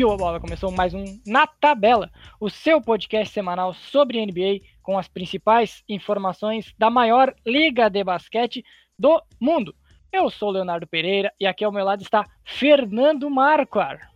Subiu a bola, começou mais um Na Tabela, o seu podcast semanal sobre NBA com as principais informações da maior liga de basquete do mundo. Eu sou Leonardo Pereira e aqui ao meu lado está Fernando Marquar.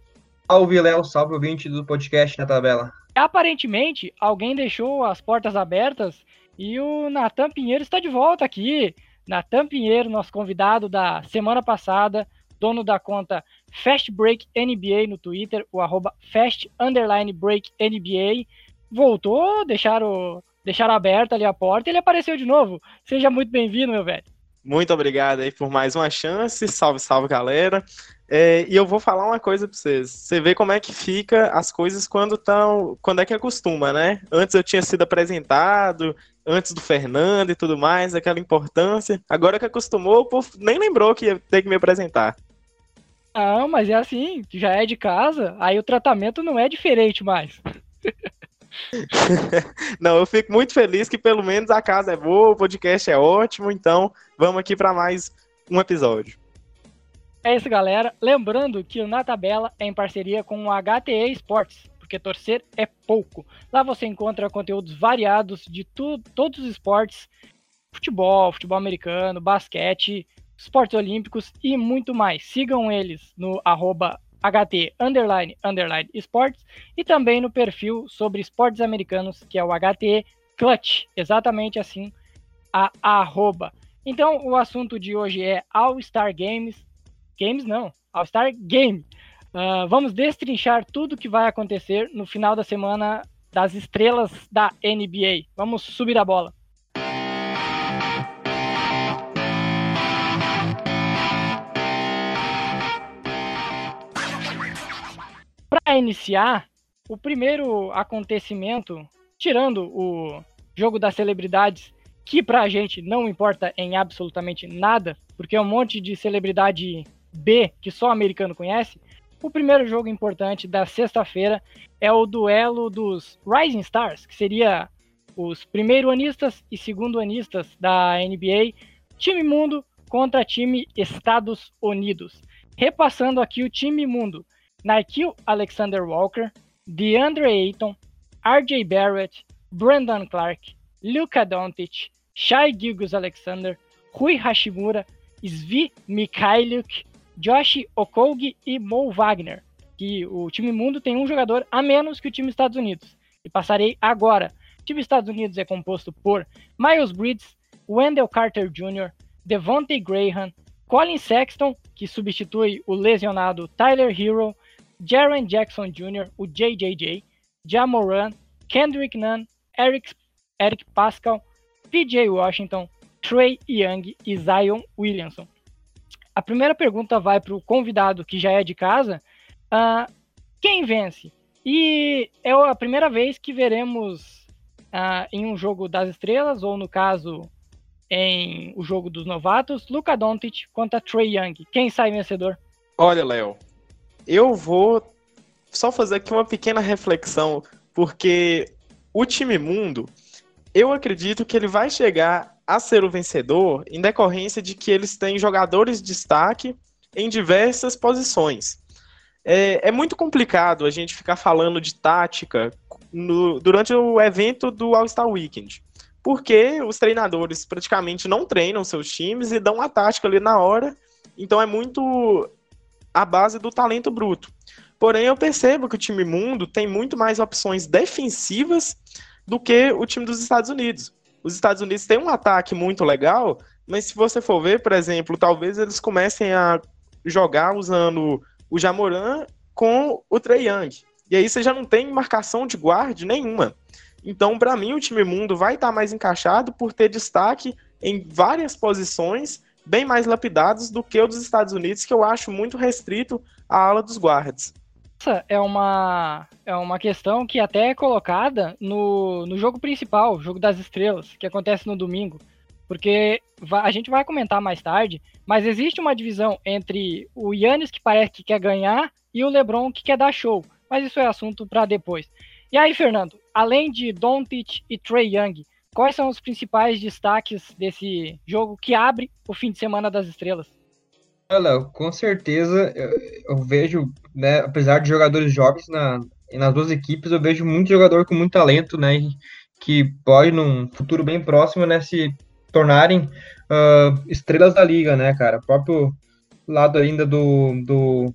Salve, Léo, salve ouvinte do podcast Na Tabela. Aparentemente, alguém deixou as portas abertas e o Natan Pinheiro está de volta aqui. Natan Pinheiro, nosso convidado da semana passada, dono da conta Fast Break NBA no Twitter, o arroba Fast Underline Break NBA, voltou, deixaram, deixaram aberta ali a porta e ele apareceu de novo. Seja muito bem-vindo, meu velho. Muito obrigado aí por mais uma chance. Salve, salve, galera. É, e eu vou falar uma coisa para vocês. Você vê como é que fica as coisas quando estão. Quando é que acostuma, né? Antes eu tinha sido apresentado, antes do Fernando e tudo mais, aquela importância. Agora que acostumou, o povo nem lembrou que ia ter que me apresentar. Não, mas é assim, já é de casa, aí o tratamento não é diferente mais. não, eu fico muito feliz que pelo menos a casa é boa, o podcast é ótimo, então vamos aqui para mais um episódio. É isso, galera. Lembrando que o Na Tabela é em parceria com o HTE Esportes, porque torcer é pouco. Lá você encontra conteúdos variados de tu, todos os esportes: futebol, futebol americano, basquete, esportes olímpicos e muito mais. Sigam eles no arroba HT underline, underline esportes e também no perfil sobre esportes americanos, que é o HT Clutch, exatamente assim, a arroba. Então, o assunto de hoje é All-Star Games. Games não, All-Star Game. Uh, vamos destrinchar tudo que vai acontecer no final da semana das estrelas da NBA. Vamos subir a bola. Para iniciar, o primeiro acontecimento, tirando o jogo das celebridades, que pra gente não importa em absolutamente nada, porque é um monte de celebridade B que só o americano conhece, o primeiro jogo importante da sexta-feira é o duelo dos Rising Stars, que seria os primeiro-anistas e segundo-anistas da NBA, time mundo contra time Estados Unidos. Repassando aqui o time mundo. Nikhil Alexander Walker, DeAndre Ayton, RJ Barrett, Brandon Clark, Luka Doncic, Shai Gilgus Alexander, Rui Hashimura, Svi Mikhailiuk, Josh Okogi e Mo Wagner. Que o time mundo tem um jogador a menos que o time Estados Unidos. E passarei agora. O time Estados Unidos é composto por Miles Bridges, Wendell Carter Jr., Devontae Graham, Colin Sexton, que substitui o lesionado Tyler Hero, Jaron Jackson Jr., o JJJ, Jamoran, Kendrick Nunn, Eric, Eric Pascal, PJ Washington, Trey Young e Zion Williamson. A primeira pergunta vai para o convidado que já é de casa. Uh, quem vence? E é a primeira vez que veremos uh, em um jogo das estrelas, ou no caso, em o jogo dos novatos, Luca Doncic contra Trey Young. Quem sai vencedor? Olha, Léo, eu vou só fazer aqui uma pequena reflexão, porque o time mundo, eu acredito que ele vai chegar a ser o vencedor em decorrência de que eles têm jogadores de destaque em diversas posições. É, é muito complicado a gente ficar falando de tática no, durante o evento do All-Star Weekend, porque os treinadores praticamente não treinam seus times e dão a tática ali na hora, então é muito a base do talento bruto. Porém, eu percebo que o time mundo tem muito mais opções defensivas do que o time dos Estados Unidos. Os Estados Unidos têm um ataque muito legal, mas se você for ver, por exemplo, talvez eles comecem a jogar usando o Jamoran com o Trey Young. E aí você já não tem marcação de guarda nenhuma. Então, para mim, o time mundo vai estar mais encaixado por ter destaque em várias posições bem mais lapidados do que o dos Estados Unidos, que eu acho muito restrito à ala dos guardas. Essa é uma, é uma questão que até é colocada no, no jogo principal, jogo das estrelas, que acontece no domingo. Porque a gente vai comentar mais tarde, mas existe uma divisão entre o Yannis que parece que quer ganhar e o LeBron que quer dar show. Mas isso é assunto para depois. E aí, Fernando, além de Doncic e Trey Young, Quais são os principais destaques desse jogo que abre o fim de semana das estrelas? Olha, com certeza eu, eu vejo, né, apesar de jogadores jovens na, nas duas equipes, eu vejo muito jogador com muito talento, né, que pode, num futuro bem próximo, né, se tornarem uh, estrelas da liga, né, cara? O próprio lado ainda do, do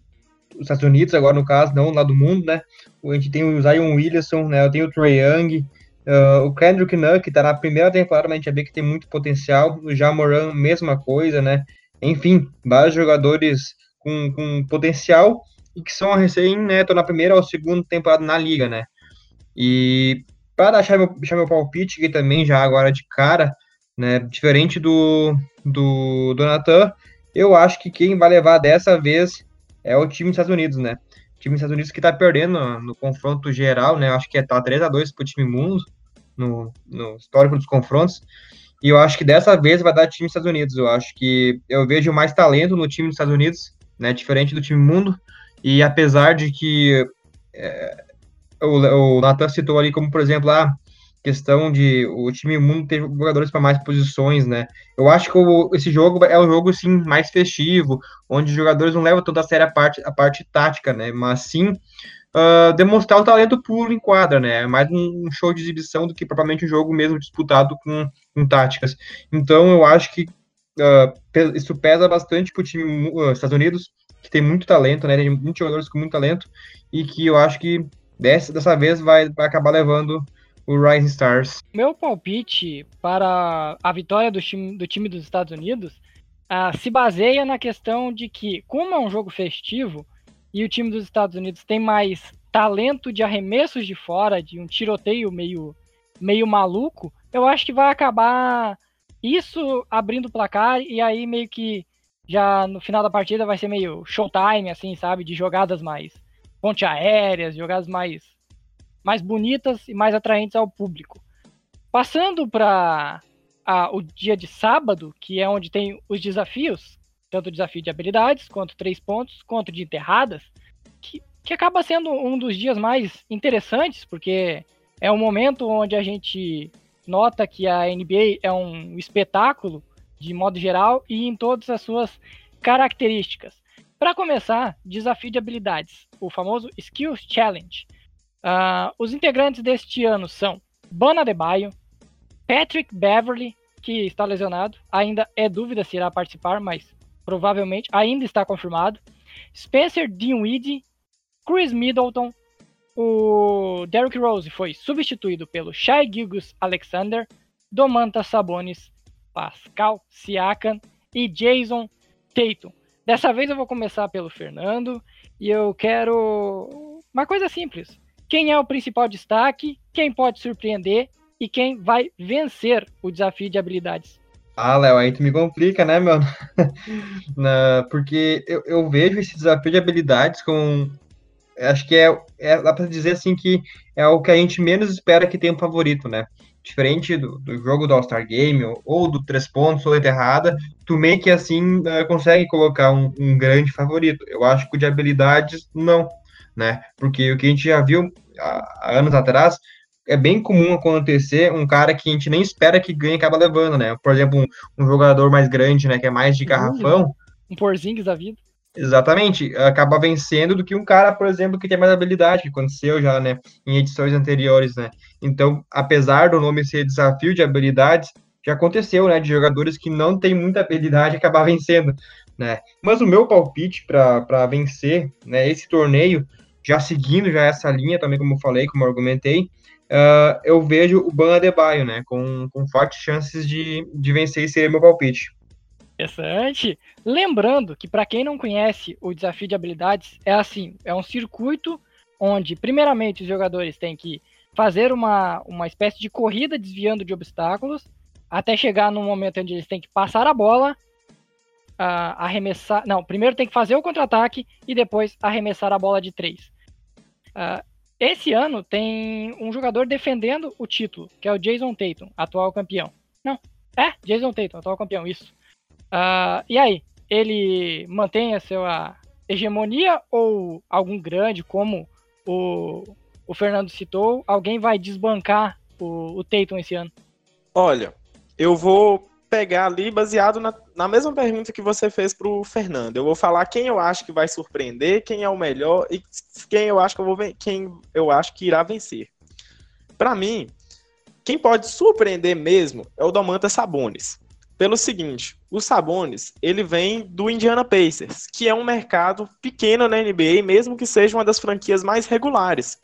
dos Estados Unidos, agora no caso, não lá do mundo, né? A gente tem o Zion Williamson, né? Eu tenho o Trey Young, uh, o Kendrick Nunn, que tá na primeira temporada, mas a gente já vê que tem muito potencial. O Jamoran, mesma coisa, né? Enfim, vários jogadores com, com potencial e que são recém, né? Tô na primeira ou segunda temporada na liga, né? E para deixar meu, deixar meu palpite aqui também, já agora de cara, né? Diferente do, do, do Nathan, eu acho que quem vai levar dessa vez é o time dos Estados Unidos, né? O time dos Estados Unidos que tá perdendo no, no confronto geral, né? Acho que é tá 3 a 2 pro time mundo no, no histórico dos confrontos. E eu acho que dessa vez vai dar time dos Estados Unidos. Eu acho que eu vejo mais talento no time dos Estados Unidos, né? Diferente do time mundo. E apesar de que é, o, o Nathan citou ali como, por exemplo, a questão de o time mundo ter jogadores para mais posições, né? Eu acho que o, esse jogo é um jogo sim mais festivo, onde os jogadores não levam toda a sério a parte, a parte tática, né? Mas sim uh, demonstrar o talento puro em quadra, né? É mais um show de exibição do que propriamente um jogo mesmo disputado com, com táticas. Então eu acho que uh, isso pesa bastante para o time uh, Estados Unidos, que tem muito talento, né? Tem muitos jogadores com muito talento e que eu acho que dessa, dessa vez vai, vai acabar levando o Rising Stars. Meu palpite para a vitória do time, do time dos Estados Unidos uh, se baseia na questão de que, como é um jogo festivo e o time dos Estados Unidos tem mais talento de arremessos de fora, de um tiroteio meio, meio maluco, eu acho que vai acabar isso abrindo o placar e aí meio que já no final da partida vai ser meio showtime, assim, sabe? De jogadas mais ponte aéreas, jogadas mais, mais bonitas e mais atraentes ao público. Passando para o dia de sábado, que é onde tem os desafios, tanto o desafio de habilidades, quanto três pontos, quanto de enterradas, que, que acaba sendo um dos dias mais interessantes, porque é um momento onde a gente nota que a NBA é um espetáculo de modo geral e em todas as suas características. Para começar, desafio de habilidades, o famoso Skills Challenge. Uh, os integrantes deste ano são Bana Debaio, Patrick Beverly, que está lesionado, ainda é dúvida se irá participar, mas provavelmente ainda está confirmado. Spencer Dinwiddie, Chris Middleton, o Derrick Rose foi substituído pelo Shai Gilgus Alexander, Domantas Sabonis, Pascal Siakam e Jason Tatum. Dessa vez eu vou começar pelo Fernando e eu quero uma coisa simples. Quem é o principal destaque, quem pode surpreender e quem vai vencer o desafio de habilidades? Ah, Léo, aí tu me complica, né, meu? Porque eu, eu, vejo esse desafio de habilidades com. Acho que é, é. Dá pra dizer assim que é o que a gente menos espera que tenha um favorito, né? diferente do, do jogo do All-Star Game, ou, ou, do três pontos, ou enterrada, tu meio que assim uh, consegue colocar um, um, grande favorito. Eu acho que o de habilidades, não, né? Porque o que a gente já viu há, anos atrás é bem comum acontecer um cara que a gente nem espera que ganhe acaba levando, né? Por exemplo, um, um jogador mais grande, né? Que é mais de garrafão. Um Porzingis da vida. Exatamente, acaba vencendo do que um cara, por exemplo, que tem mais habilidade, que aconteceu já, né, em edições anteriores, né. Então, apesar do nome ser desafio de habilidades, já aconteceu, né, de jogadores que não têm muita habilidade acabar vencendo, né. Mas o meu palpite para vencer, né, esse torneio, já seguindo já essa linha também, como eu falei, como eu argumentei, uh, eu vejo o Ban Adebayo, né, com, com fortes chances de, de vencer e ser meu palpite. Interessante. Lembrando que para quem não conhece o desafio de habilidades é assim, é um circuito onde primeiramente os jogadores têm que fazer uma, uma espécie de corrida desviando de obstáculos até chegar no momento onde eles têm que passar a bola, uh, arremessar. Não, primeiro tem que fazer o contra-ataque e depois arremessar a bola de três. Uh, esse ano tem um jogador defendendo o título, que é o Jason Tatum, atual campeão. Não, é Jason Tatum, atual campeão, isso. Uh, e aí, ele mantém a sua hegemonia ou algum grande, como o, o Fernando citou, alguém vai desbancar o, o Tatum esse ano? Olha, eu vou pegar ali baseado na, na mesma pergunta que você fez para o Fernando. Eu vou falar quem eu acho que vai surpreender, quem é o melhor e quem eu acho que eu vou quem eu acho que irá vencer. Para mim, quem pode surpreender mesmo é o Domantas Sabonis. Pelo seguinte, o Sabonis, ele vem do Indiana Pacers, que é um mercado pequeno na NBA, mesmo que seja uma das franquias mais regulares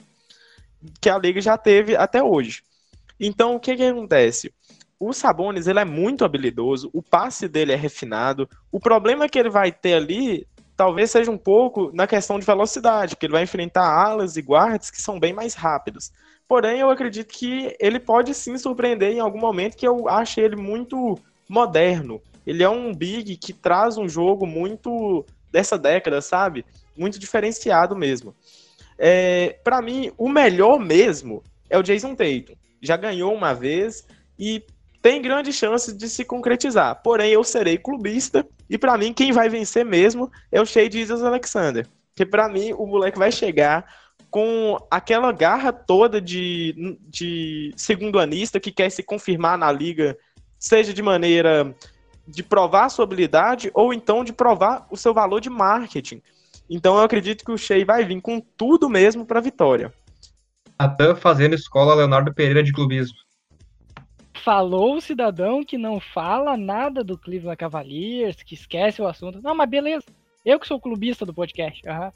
que a liga já teve até hoje. Então, o que, que acontece? O Sabonis ele é muito habilidoso, o passe dele é refinado. O problema que ele vai ter ali talvez seja um pouco na questão de velocidade, porque ele vai enfrentar alas e guardas que são bem mais rápidos. Porém, eu acredito que ele pode sim surpreender em algum momento, que eu acho ele muito moderno. Ele é um big que traz um jogo muito dessa década, sabe? Muito diferenciado mesmo. É, para mim, o melhor mesmo é o Jason Tatum. Já ganhou uma vez e tem grande chance de se concretizar. Porém, eu serei clubista e para mim quem vai vencer mesmo é o Shea Jesus Alexander. Porque para mim o moleque vai chegar com aquela garra toda de, de segundo anista que quer se confirmar na liga, seja de maneira de provar a sua habilidade ou então de provar o seu valor de marketing. Então eu acredito que o Shea vai vir com tudo mesmo para a vitória. Natan fazendo escola Leonardo Pereira de clubismo falou o cidadão que não fala nada do Cleveland Cavaliers, que esquece o assunto. Não, mas beleza. Eu que sou clubista do podcast. Uhum.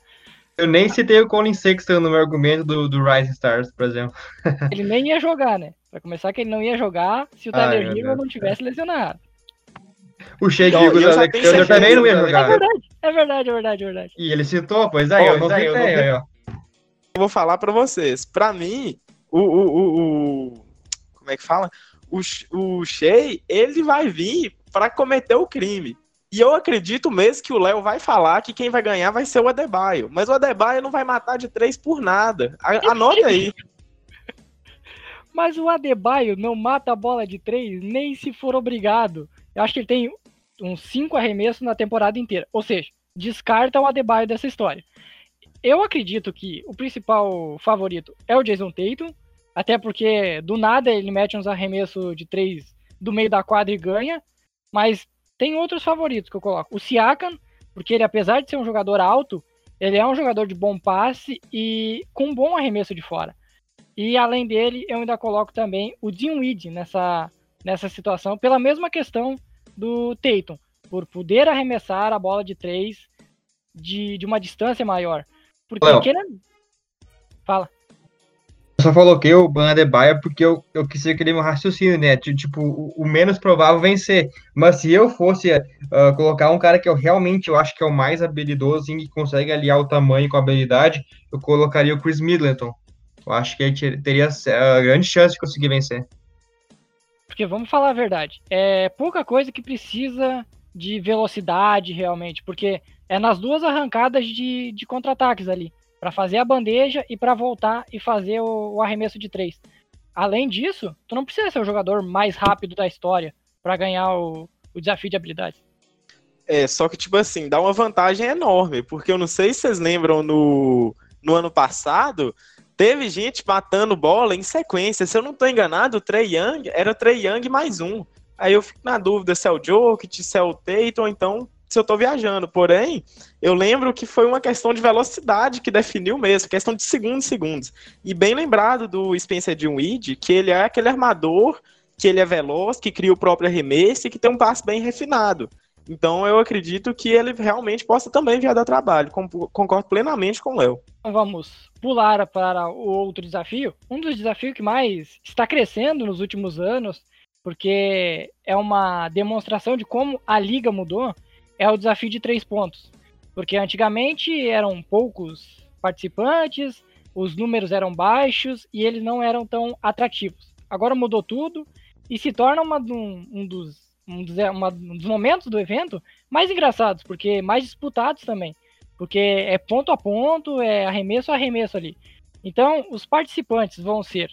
Eu nem citei o Colin Sexton no meu argumento do, do Rise Stars, por exemplo. ele nem ia jogar, né? Pra começar que ele não ia jogar se o Tyler é Hero não tivesse lesionado. O Shea então, Gilgos Alexander também não ia jogar. É verdade, é verdade, é verdade, é verdade. E ele citou, pois aí, eu não sei, aí, ó. Eu vou falar pra vocês. Pra mim, o, o, o, o... Como é que fala? O, o Shea, ele vai vir para cometer o crime. E eu acredito mesmo que o Léo vai falar que quem vai ganhar vai ser o Adebayo. Mas o Adebayo não vai matar de três por nada. Anote aí. Mas o Adebayo não mata a bola de três nem se for obrigado. Eu acho que ele tem uns cinco arremessos na temporada inteira. Ou seja, descarta o Adebayo dessa história. Eu acredito que o principal favorito é o Jason Tatum. Até porque do nada ele mete uns arremessos de três do meio da quadra e ganha. Mas tem outros favoritos que eu coloco. O Siakam, porque ele, apesar de ser um jogador alto, ele é um jogador de bom passe e com um bom arremesso de fora. E além dele, eu ainda coloco também o Dinwiddie nessa, nessa situação, pela mesma questão do Tatum, por poder arremessar a bola de três de, de uma distância maior. Porque querendo... Fala. Só coloquei o Ban Adebayo porque eu, eu quis aquele meu raciocínio, né? Tipo, o, o, menos provável vencer. Mas se eu fosse uh, colocar um cara que eu realmente eu acho que é o mais habilidoso e que consegue aliar o tamanho com a habilidade, eu colocaria o Chris Middleton. Eu acho que ele teria uh, grande chance de conseguir vencer. Porque vamos falar a verdade, é pouca coisa que precisa de velocidade realmente, porque é nas duas arrancadas de, de contra-ataques ali para fazer a bandeja e para voltar e fazer o, o, arremesso de três. Além disso, tu não precisa ser o jogador mais rápido da história para ganhar o, o desafio de habilidade. É, só que, tipo assim, dá uma vantagem enorme, porque eu não sei se vocês lembram no, no ano passado, teve gente matando bola em sequência. Se eu não tô enganado, o Trey Young era Trey Young mais um. Aí eu fico na dúvida se é o Jokic, se é o Tatum, então se eu estou viajando. Porém, eu lembro que foi uma questão de velocidade que definiu mesmo, questão de segundos segundos. E bem lembrado do Spencer Dinwiddie, que ele é aquele armador, que ele é veloz, que cria o próprio arremesso e que tem um passe bem refinado. Então eu acredito que ele realmente possa também vir a dar trabalho. Concordo plenamente com o Léo. Então vamos pular para o outro desafio. Um dos desafios que mais está crescendo nos últimos anos, porque é uma demonstração de como a liga mudou, é o desafio de três pontos. Porque antigamente eram poucos participantes, os números eram baixos e eles não eram tão atrativos. Agora mudou tudo e se torna uma, um, um, dos, um, dos, uma, um dos momentos do evento mais engraçados, porque mais disputados também. Porque é ponto a ponto, é arremesso a arremesso ali. Então, os participantes vão ser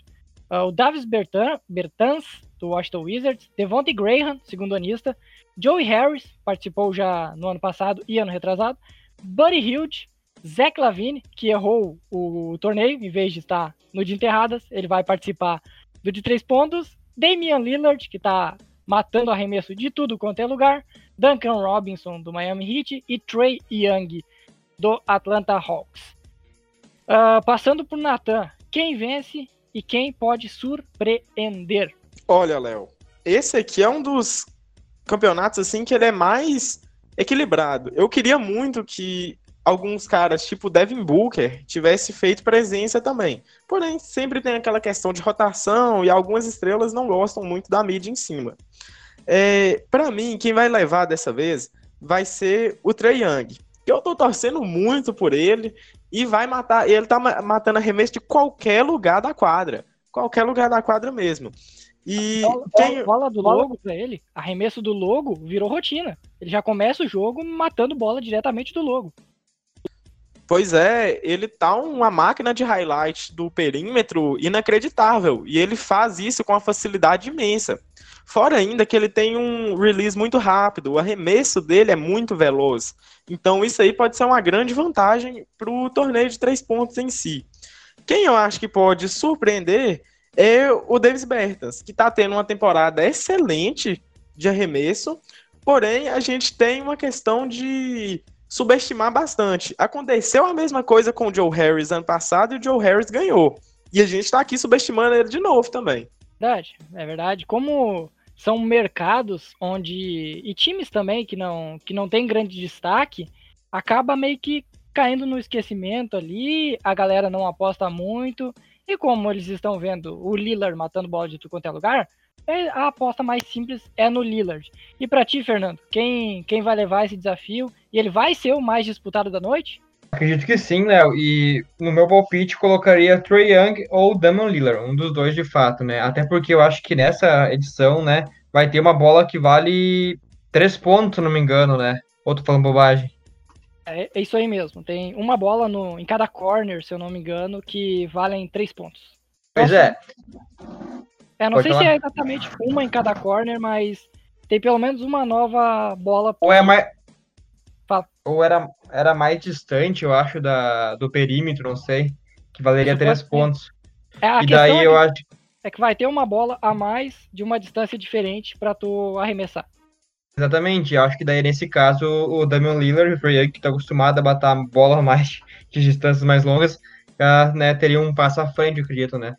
uh, o Davis Bertan, Bertans, do Washington Wizards, Devontae Graham, segundo anista, Joey Harris participou já no ano passado e ano retrasado. Buddy Hilde, Zach Lavine, que errou o torneio, em vez de estar no de enterradas, ele vai participar do de três pontos. Damian Lillard, que está matando arremesso de tudo quanto é lugar, Duncan Robinson do Miami Heat e Trey Young do Atlanta Hawks. Uh, passando por Nathan, quem vence e quem pode surpreender? Olha, Léo, esse aqui é um dos campeonatos assim que ele é mais equilibrado. Eu queria muito que alguns caras, tipo Devin Booker, tivesse feito presença também. Porém, sempre tem aquela questão de rotação e algumas estrelas não gostam muito da mídia em cima. É, para mim, quem vai levar dessa vez vai ser o Trey Young. Eu tô torcendo muito por ele e vai matar. Ele tá matando arremesso de qualquer lugar da quadra. Qualquer lugar da quadra mesmo. E bola, quem... bola do logo pra ele, arremesso do logo virou rotina. Ele já começa o jogo matando bola diretamente do logo. Pois é, ele tá uma máquina de highlight do perímetro inacreditável. E ele faz isso com uma facilidade imensa. Fora ainda que ele tem um release muito rápido, o arremesso dele é muito veloz. Então isso aí pode ser uma grande vantagem para o torneio de três pontos em si. Quem eu acho que pode surpreender é o Davis Bertans, que está tendo uma temporada excelente de arremesso, porém a gente tem uma questão de subestimar bastante. Aconteceu a mesma coisa com o Joe Harris ano passado e o Joe Harris ganhou. E a gente está aqui subestimando ele de novo também. Verdade, é verdade. Como são mercados onde e times também que não que não tem grande destaque acaba meio que caindo no esquecimento ali, a galera não aposta muito e como eles estão vendo o Lillard matando bola de tudo quanto é lugar, é, a aposta mais simples é no Lillard. E para ti, Fernando, quem quem vai levar esse desafio e ele vai ser o mais disputado da noite? Acredito que sim, Léo. E no meu palpite colocaria Trey Young ou Damon Lillard, um dos dois de fato, né? Até porque eu acho que nessa edição, né, vai ter uma bola que vale três pontos, se não me engano, né? Ou tô falando bobagem? É, é isso aí mesmo. Tem uma bola no, em cada corner, se eu não me engano, que valem três pontos. Pois é. É, não Pode sei falar? se é exatamente uma em cada corner, mas tem pelo menos uma nova bola. Ou é mais, Fala. Ou era, era mais distante, eu acho, da, do perímetro, não sei. Que valeria Isso três pontos. É, e daí é eu acho. É que vai ter uma bola a mais de uma distância diferente para tu arremessar. Exatamente, acho que daí nesse caso o Damian Lillard, o Frey que está acostumado a bater bola mais de distâncias mais longas, né, teria um passo à frente, acredito, né?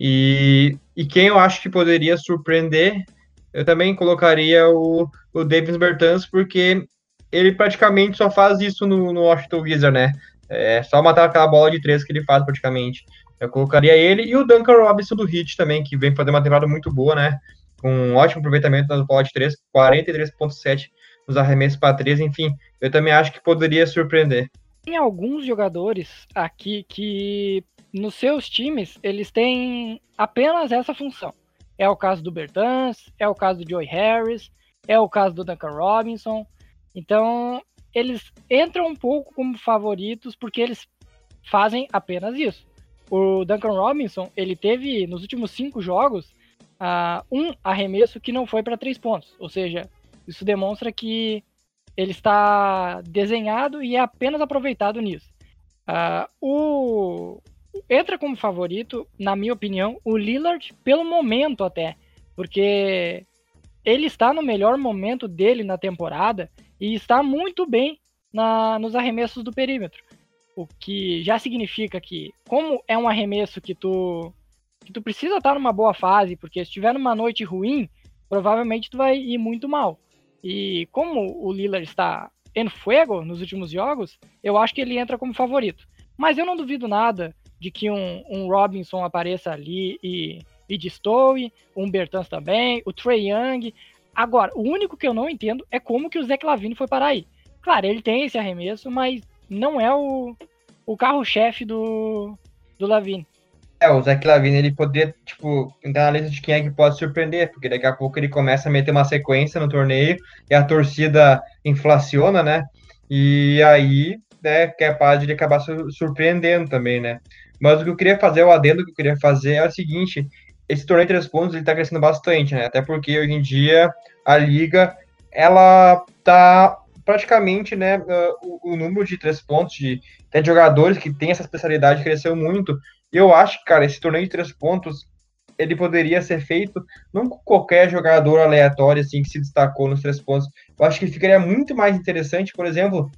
E, e quem eu acho que poderia surpreender, eu também colocaria o, o Davis Bertans, porque ele praticamente só faz isso no, no Washington Wizards, né? É só matar aquela bola de três que ele faz praticamente. Eu colocaria ele e o Duncan Robinson do Heat também, que vem fazendo uma temporada muito boa, né? Um ótimo aproveitamento nas bolas de três, 43,7 nos arremessos para três, enfim. Eu também acho que poderia surpreender. Tem alguns jogadores aqui que nos seus times eles têm apenas essa função. É o caso do Bertans, é o caso do Joey Harris, é o caso do Duncan Robinson. Então, eles entram um pouco como favoritos porque eles fazem apenas isso. O Duncan Robinson, ele teve nos últimos cinco jogos uh, um arremesso que não foi para três pontos. Ou seja, isso demonstra que ele está desenhado e é apenas aproveitado nisso. Uh, o entra como favorito, na minha opinião, o Lillard pelo momento até, porque ele está no melhor momento dele na temporada e está muito bem na, nos arremessos do perímetro. O que já significa que, como é um arremesso que tu, que tu precisa estar numa boa fase, porque se tiver numa noite ruim, provavelmente tu vai ir muito mal. E como o Lillard está em fuego nos últimos jogos, eu acho que ele entra como favorito. Mas eu não duvido nada de que um, um Robinson apareça ali e, e destoe, um Bertans também, o Trey Young. Agora, o único que eu não entendo é como que o Zé Lavine foi parar aí. Claro, ele tem esse arremesso, mas não é o, o carro-chefe do, do Lavine. É, o Zé Lavine, ele poderia, tipo, entrar na lista de quem é que pode surpreender, porque daqui a pouco ele começa a meter uma sequência no torneio e a torcida inflaciona, né? E aí, né, é capaz de ele acabar surpreendendo também, né? Mas o que eu queria fazer, o adendo que eu queria fazer é o seguinte, esse torneio de três pontos ele está crescendo bastante, né? Até porque hoje em dia a liga ela tá praticamente, né, uh, o, o, número de três pontos de, de jogadores que tem essa especialidade cresceu muito. Eu acho que, cara, esse torneio de três pontos ele poderia ser feito não com qualquer jogador aleatório assim que se destacou nos três pontos. Eu acho que ficaria muito mais interessante, por exemplo,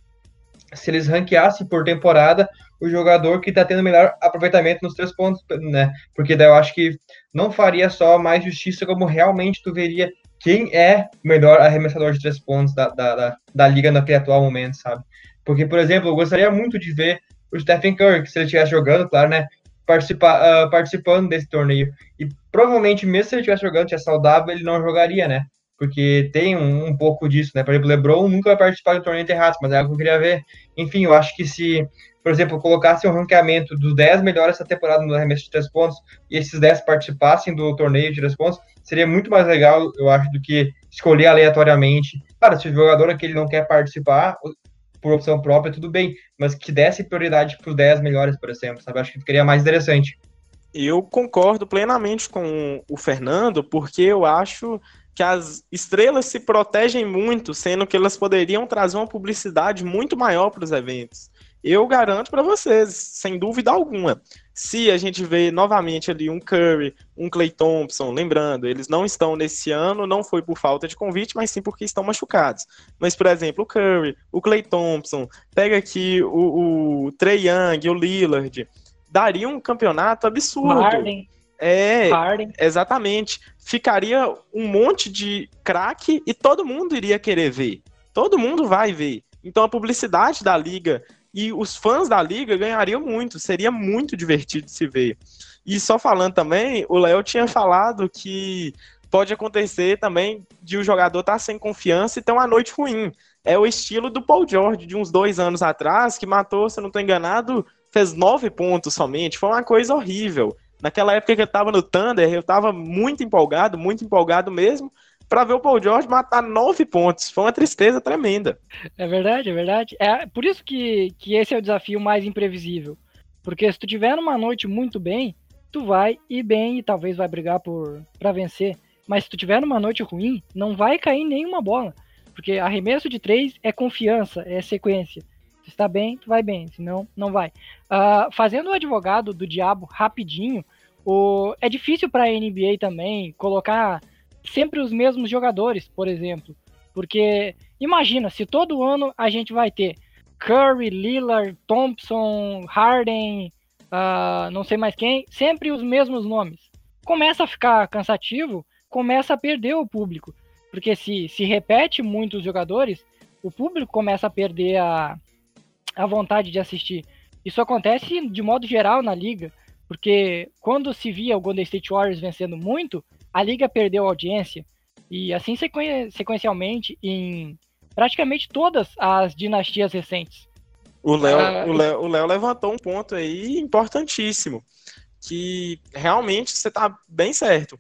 se eles ranqueassem por temporada o jogador que está tendo melhor aproveitamento nos três pontos, né? Porque daí eu acho que não faria só mais justiça, como realmente tu veria quem é o melhor arremessador de três pontos da, da, da, da liga naquele atual momento, sabe? Porque, por exemplo, eu gostaria muito de ver o Stephen Curry, se ele estivesse jogando, claro, né? Participa, uh, participando desse torneio. E provavelmente, mesmo se ele estivesse jogando, tivesse saudável, ele não jogaria, né? Porque tem um, um, pouco disso, né? Por exemplo, o LeBron nunca vai participar do torneio Terraço, mas é algo que eu queria ver. Enfim, eu acho que se, por exemplo, colocasse um ranqueamento dos 10 melhores essa temporada no arremesso de 3 pontos e esses 10 participassem do torneio de 3 pontos, seria muito mais legal, eu acho, do que escolher aleatoriamente. Cara, se o jogador aquele não quer participar, por opção própria, tudo bem, mas que desse prioridade para os 10 melhores, por exemplo, sabe? Acho que ficaria mais interessante. Eu concordo plenamente com o Fernando, porque eu acho que as estrelas se protegem muito, sendo que elas poderiam trazer uma publicidade muito maior para os eventos. Eu garanto para vocês, sem dúvida alguma, se a gente vê novamente ali um Curry, um Clay Thompson, lembrando, eles não estão nesse ano, não foi por falta de convite, mas sim porque estão machucados. Mas, por exemplo, o Curry, o Clay Thompson, pega aqui o, o Trey Young, o Lillard, daria um campeonato absurdo. Harden. É, Harden. exatamente. Ficaria um monte de craque e todo mundo iria querer ver. Todo mundo vai ver. Então a publicidade da liga e os fãs da liga ganhariam muito, seria muito divertido se ver. E só falando também, o Léo tinha falado que pode acontecer também de o jogador estar tá sem confiança e ter uma noite ruim. É o estilo do Paul George de uns dois anos atrás, que matou, se não estou enganado, fez nove pontos somente. Foi uma coisa horrível. Naquela época que eu estava no Thunder, eu estava muito empolgado, muito empolgado mesmo para ver o Paul George matar nove pontos. Foi uma tristeza tremenda. É verdade, é verdade. É por isso que, que esse é o desafio mais imprevisível. Porque se tu tiver numa noite muito bem, tu vai ir bem e talvez vai brigar por para vencer. Mas se tu tiver numa noite ruim, não vai cair nenhuma bola. Porque arremesso de três é confiança, é sequência. Se está bem, tu vai bem, senão não vai. Uh, fazendo o advogado do diabo rapidinho, o... é difícil para a NBA também colocar sempre os mesmos jogadores, por exemplo. Porque imagina, se todo ano a gente vai ter Curry, Lillard, Thompson, Harden, uh, não sei mais quem, sempre os mesmos nomes. Começa a ficar cansativo, começa a perder o público. Porque se, se repete muitos jogadores, o público começa a perder a, a vontade de assistir. Isso acontece de modo geral na liga, porque quando se via o Golden State Warriors vencendo muito, a liga perdeu audiência e assim sequen sequencialmente em praticamente todas as dinastias recentes. O Léo, ah, o Léo, o Léo levantou um ponto aí importantíssimo, que realmente você está bem certo.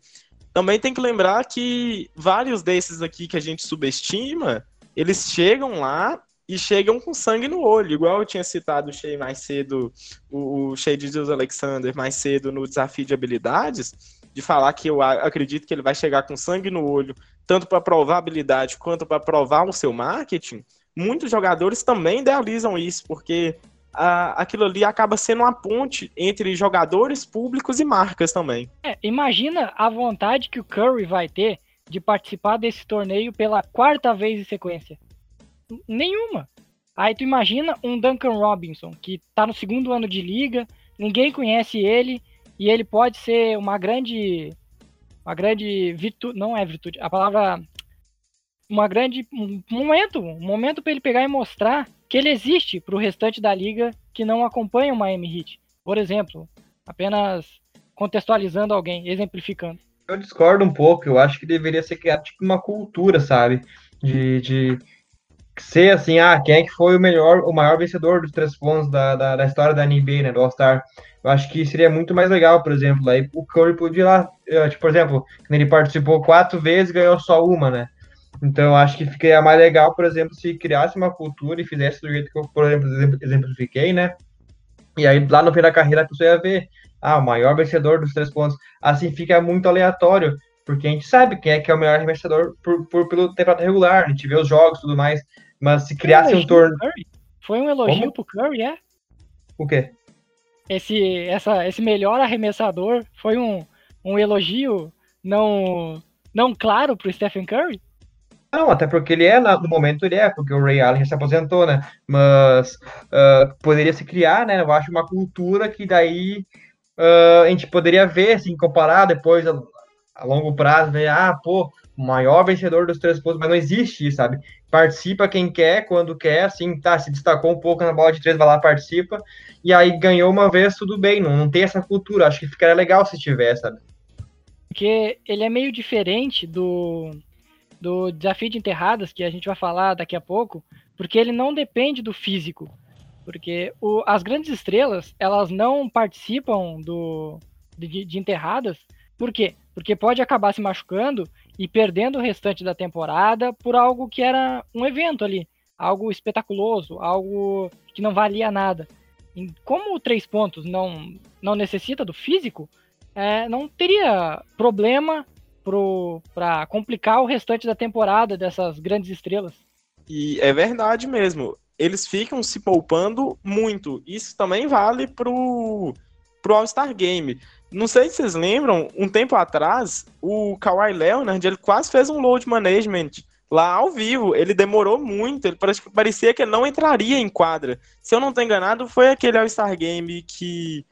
Também tem que lembrar que vários desses aqui que a gente subestima, eles chegam lá e chegam com sangue no olho, igual eu tinha citado o Shea mais cedo, o, o Shea de Deus Alexander mais cedo no desafio de habilidades de falar que eu acredito que ele vai chegar com sangue no olho, tanto para provar habilidade quanto para provar o seu marketing, muitos jogadores também idealizam isso, porque aquilo ali acaba sendo uma ponte entre jogadores públicos e marcas também. É, imagina a vontade que o Curry vai ter de participar desse torneio pela quarta vez em sequência. Nenhuma. Aí tu imagina um Duncan Robinson, que tá no segundo ano de liga, ninguém conhece ele, e ele pode ser uma grande uma grande virtude, não é virtude, a palavra uma grande um momento, um momento para ele pegar e mostrar que ele existe para o restante da liga que não acompanha o Miami Heat. Por exemplo, apenas contextualizando alguém, exemplificando. Eu discordo um pouco, eu acho que deveria ser criado tipo uma cultura, sabe? De, de ser assim, ah, quem é que foi o melhor, o maior vencedor dos três pontos da, da, da história da NBA, né, do All-Star. Eu acho que seria muito mais legal, por exemplo, aí o Curry podia ir lá, eh, tipo, por exemplo, ele participou quatro vezes e ganhou só uma, né? Então, eu acho que ficaria mais legal, por exemplo, se criasse uma cultura e fizesse do jeito que eu, por exemplo, exemplifiquei, né? E aí, lá no fim da carreira, a pessoa ia ver, ah, o maior vencedor dos três pontos. Assim fica muito aleatório, porque a gente sabe quem é que é o melhor vencedor por, por, pelo temporada regular, a gente vê os jogos e tudo mais, mas se criasse um torneio... Foi um elogio Como? pro Curry, é? O quê? Esse, essa, esse melhor arremessador foi um, um elogio não, não claro pro Stephen Curry? Não, até porque ele é, no momento ele é, porque o Ray Allen já se aposentou, né? Mas uh, poderia se criar, né? Eu acho uma cultura que daí uh, a gente poderia ver, assim, comparar depois a, a longo prazo, ver, ah, pô, o maior vencedor dos três pontos, mas não existe sabe? Participa quem quer, quando quer, assim, tá, se destacou um pouco na bola de três, vai lá, participa, e aí ganhou uma vez, tudo bem, não, não tem essa cultura, acho que ficaria legal se tivesse, sabe? Porque ele é meio diferente do do desafio de enterradas, que a gente vai falar daqui a pouco, porque ele não depende do físico. Porque o, as grandes estrelas, elas não participam do, de, de enterradas. Por quê? Porque pode acabar se machucando e perdendo o restante da temporada por algo que era um evento ali, algo espetaculoso, algo que não valia nada. E como o três pontos não, não necessita do físico, é, não teria problema para complicar o restante da temporada dessas grandes estrelas. E é verdade mesmo. Eles ficam se poupando muito. Isso também vale pro, pro All-Star Game. Não sei se vocês lembram, um tempo atrás, o Kawhi Leonard ele quase fez um load management lá ao vivo. Ele demorou muito, ele parecia que ele não entraria em quadra. Se eu não estou enganado, foi aquele All-Star Game que.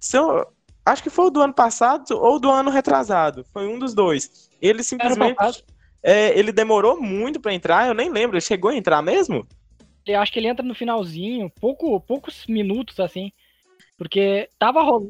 Se eu, Acho que foi o do ano passado ou do ano retrasado. Foi um dos dois. Ele simplesmente. É, ele demorou muito para entrar, eu nem lembro. Ele chegou a entrar mesmo? Eu acho que ele entra no finalzinho, pouco, poucos minutos assim. Porque tava, ro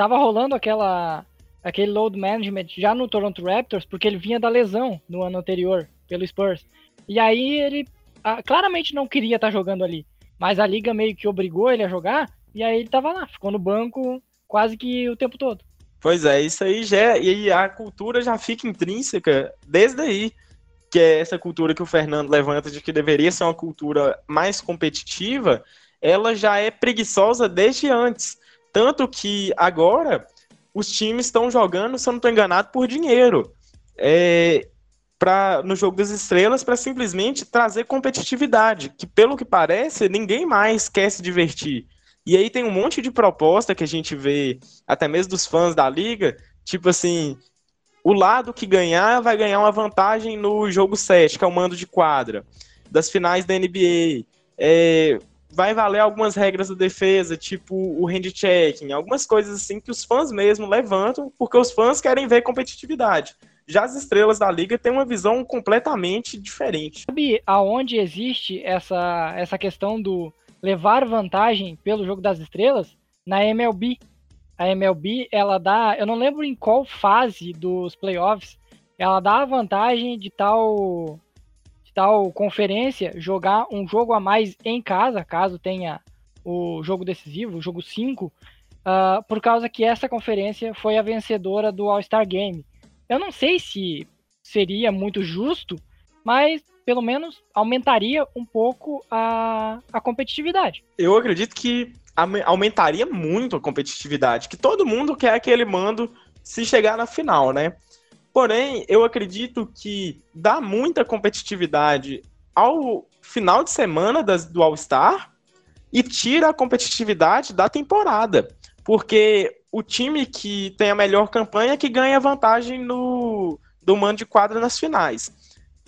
tava rolando aquela, aquele load management já no Toronto Raptors, porque ele vinha da lesão no ano anterior, pelo Spurs. E aí ele ah, claramente não queria estar tá jogando ali. Mas a liga meio que obrigou ele a jogar, e aí ele tava lá, ficou no banco quase que o tempo todo. Pois é, isso aí já é, e a cultura já fica intrínseca desde aí, que é essa cultura que o Fernando levanta de que deveria ser uma cultura mais competitiva, ela já é preguiçosa desde antes. Tanto que agora os times estão jogando, se eu não estou enganado, por dinheiro. É, pra, no jogo das estrelas para simplesmente trazer competitividade, que pelo que parece, ninguém mais quer se divertir. E aí tem um monte de proposta que a gente vê, até mesmo dos fãs da liga, tipo assim, o lado que ganhar vai ganhar uma vantagem no jogo 7, que é o mando de quadra, das finais da NBA. É, vai valer algumas regras da defesa, tipo o hand checking, algumas coisas assim que os fãs mesmo levantam, porque os fãs querem ver competitividade. Já as estrelas da liga têm uma visão completamente diferente. Sabe aonde existe essa, essa questão do levar vantagem pelo jogo das estrelas na MLB. A MLB, ela dá, eu não lembro em qual fase dos playoffs, ela dá a vantagem de tal tal conferência jogar um jogo a mais em casa, caso tenha o jogo decisivo, o jogo 5, uh, ah, por causa que essa conferência foi a vencedora do All-Star Game. Eu não sei se seria muito justo, mas pelo menos aumentaria um pouco a, a competitividade. Eu acredito que aumentaria muito a competitividade, que todo mundo quer aquele mando se chegar na final, né? Porém, eu acredito que dá muita competitividade ao final de semana das, do All-Star e tira a competitividade da temporada. Porque o time que tem a melhor campanha é que ganha vantagem no do mando de quadra nas finais.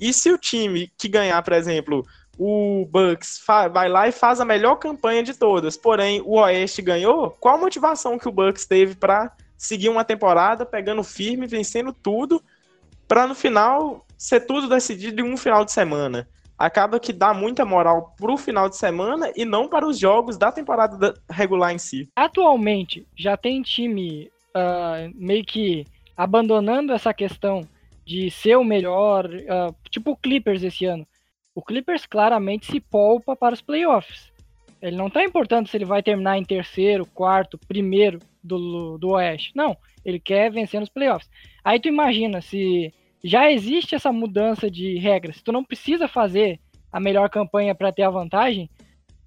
E se o time que ganhar, por exemplo, o Bucks vai lá e faz a melhor campanha de todas, porém o Oeste ganhou, qual a motivação que o Bucks teve para seguir uma temporada pegando firme, vencendo tudo, para no final ser tudo decidido em um final de semana? Acaba que dá muita moral pro final de semana e não para os jogos da temporada regular em si. Atualmente, já tem time uh, meio que abandonando essa questão de ser o melhor, uh, tipo o Clippers esse ano. O Clippers claramente se poupa para os playoffs. Ele não está importando se ele vai terminar em terceiro, quarto, primeiro do, do Oeste. Não, ele quer vencer nos playoffs. Aí tu imagina se já existe essa mudança de regras, tu não precisa fazer a melhor campanha para ter a vantagem,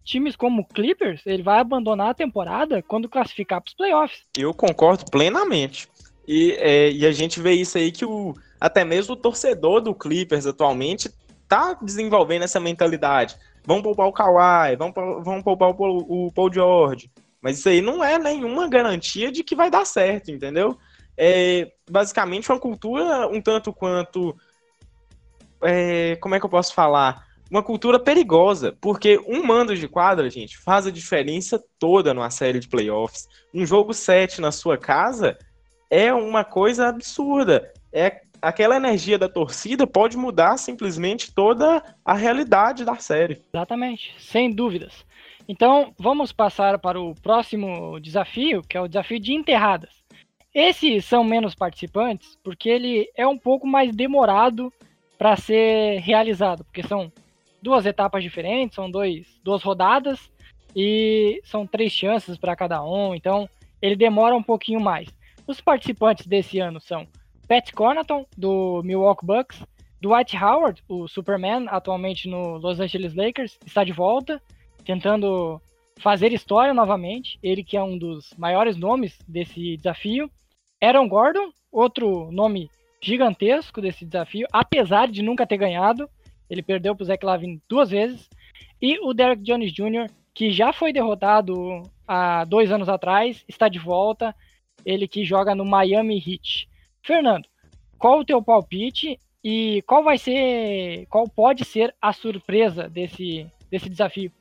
times como o Clippers, ele vai abandonar a temporada quando classificar para os playoffs. Eu concordo plenamente. E, é, e a gente vê isso aí que o, até mesmo o torcedor do Clippers atualmente tá desenvolvendo essa mentalidade. Vão poupar o Kawhi, vão, poupar o o Paul George. Mas isso aí não é nenhuma garantia de que vai dar certo, entendeu? é basicamente uma cultura um tanto quanto. É, como é que eu posso falar? Uma cultura perigosa, porque um mando de quadra, gente, faz a diferença toda numa série de playoffs. Um jogo 7 na sua casa é uma coisa absurda. É aquela energia da torcida pode mudar simplesmente toda a realidade da série. Exatamente, sem dúvidas. Então, vamos passar para o próximo desafio, que é o desafio de enterradas. Esses são menos participantes porque ele é um pouco mais demorado para ser realizado, porque são duas etapas diferentes, são dois, duas rodadas e são três chances para cada um, então ele demora um pouquinho mais. Os participantes desse ano são Pat Connaughton, do Milwaukee Bucks, Dwight Howard, o Superman, atualmente no Los Angeles Lakers, está de volta, tentando fazer história novamente. Ele que é um dos maiores nomes desse desafio. Aaron Gordon, outro nome gigantesco desse desafio, apesar de nunca ter ganhado. Ele perdeu para o Zach Lavin duas vezes. E o Derek Jones Jr., que já foi derrotado há dois anos atrás, está de volta. Ele que joga no Miami Heat. Fernando, qual o teu palpite e qual vai ser, qual pode ser a surpresa desse, desse desafio?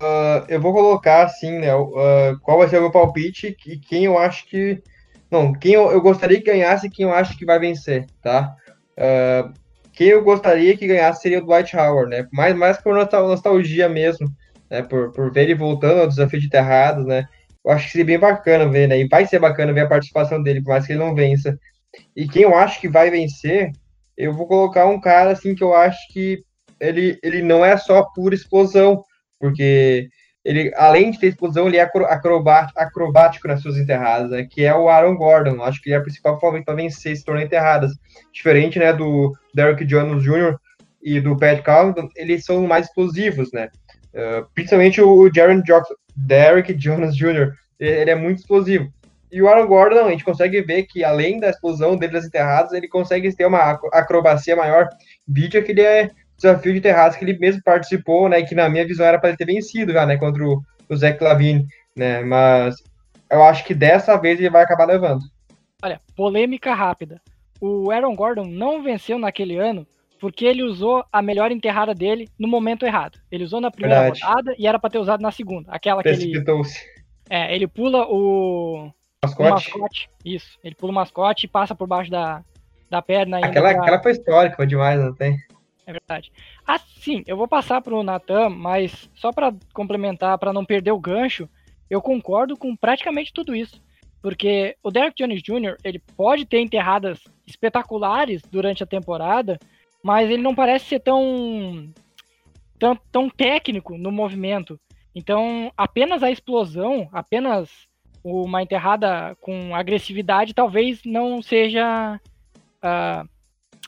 Uh, eu vou colocar assim, né? Uh, qual vai ser o meu palpite e quem eu acho que. Não, quem eu, eu, gostaria que ganhasse e quem eu acho que vai vencer, tá? Uh, quem eu gostaria que ganhasse seria o Dwight Howard, né? Mais, mais por nostalgia mesmo, né? Por, por ver ele voltando ao desafio de terrados, né? Eu acho que seria bem bacana ver, né? E vai ser bacana ver a participação dele, por mais que ele não vença. E quem eu acho que vai vencer, eu vou colocar um cara assim que eu acho que ele, ele não é só pura explosão, porque ele, além de ter explosão, ele é acrobático, nas suas enterradas, né, que é o Aaron Gordon. Acho que ele é a principal favorito para vencer esse torneio enterradas. Diferente né, do Derrick Jones Jr. e do Pat Carlton, eles são mais explosivos, né? Uh, principalmente o Jaron Jackson, Derrick Jones Jr., ele é muito explosivo. E o Aaron Gordon, a gente consegue ver que além da explosão dele das enterradas, ele consegue ter uma acrobacia maior. Vídeo que ele é desafio de terraço que ele mesmo participou, né? Que na minha visão era para ele ter vencido já, né? Contra o, o Zach Lavine, né? Mas eu acho que dessa vez ele vai acabar levando. Olha, polêmica rápida. O Aaron Gordon não venceu naquele ano porque ele usou a melhor enterrada dele no momento errado. Ele usou na primeira Verdade. rodada e era para ter usado na segunda. Aquela que ele. É, ele pula o. Mascote. o mascote. Isso. Ele pula o mascote e passa por baixo da, da perna. Aquela, pra... aquela foi histórica, foi demais, não tem? É verdade. Assim, eu vou passar para o Natan, mas só para complementar, para não perder o gancho, eu concordo com praticamente tudo isso. Porque o Derek Jones Jr., ele pode ter enterradas espetaculares durante a temporada, mas ele não parece ser tão, tão, tão técnico no movimento. Então, apenas a explosão, apenas uma enterrada com agressividade, talvez não seja uh,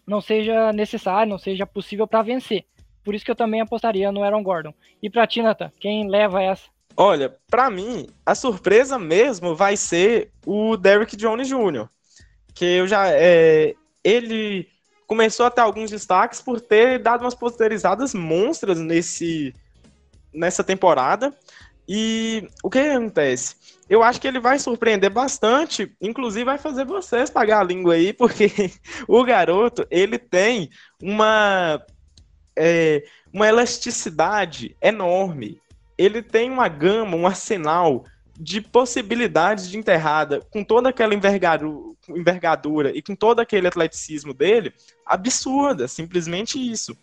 não seja necessário, não seja possível para vencer. Por isso que eu também apostaria no Aaron Gordon. E para ti, Nathan, quem leva essa? Olha, para mim, a surpresa mesmo vai ser o Derrick Jones Jr., que eu já é, ele começou a ter alguns destaques por ter dado umas posterizadas monstras nesse nessa temporada. E o que acontece? Eu acho que ele vai surpreender bastante, inclusive vai fazer vocês pagar a língua aí, porque o garoto, ele tem uma, é, uma elasticidade enorme. Ele tem uma gama, um arsenal de possibilidades de enterrada, com toda aquela envergadura, envergadura e com todo aquele atleticismo dele, absurda, simplesmente isso.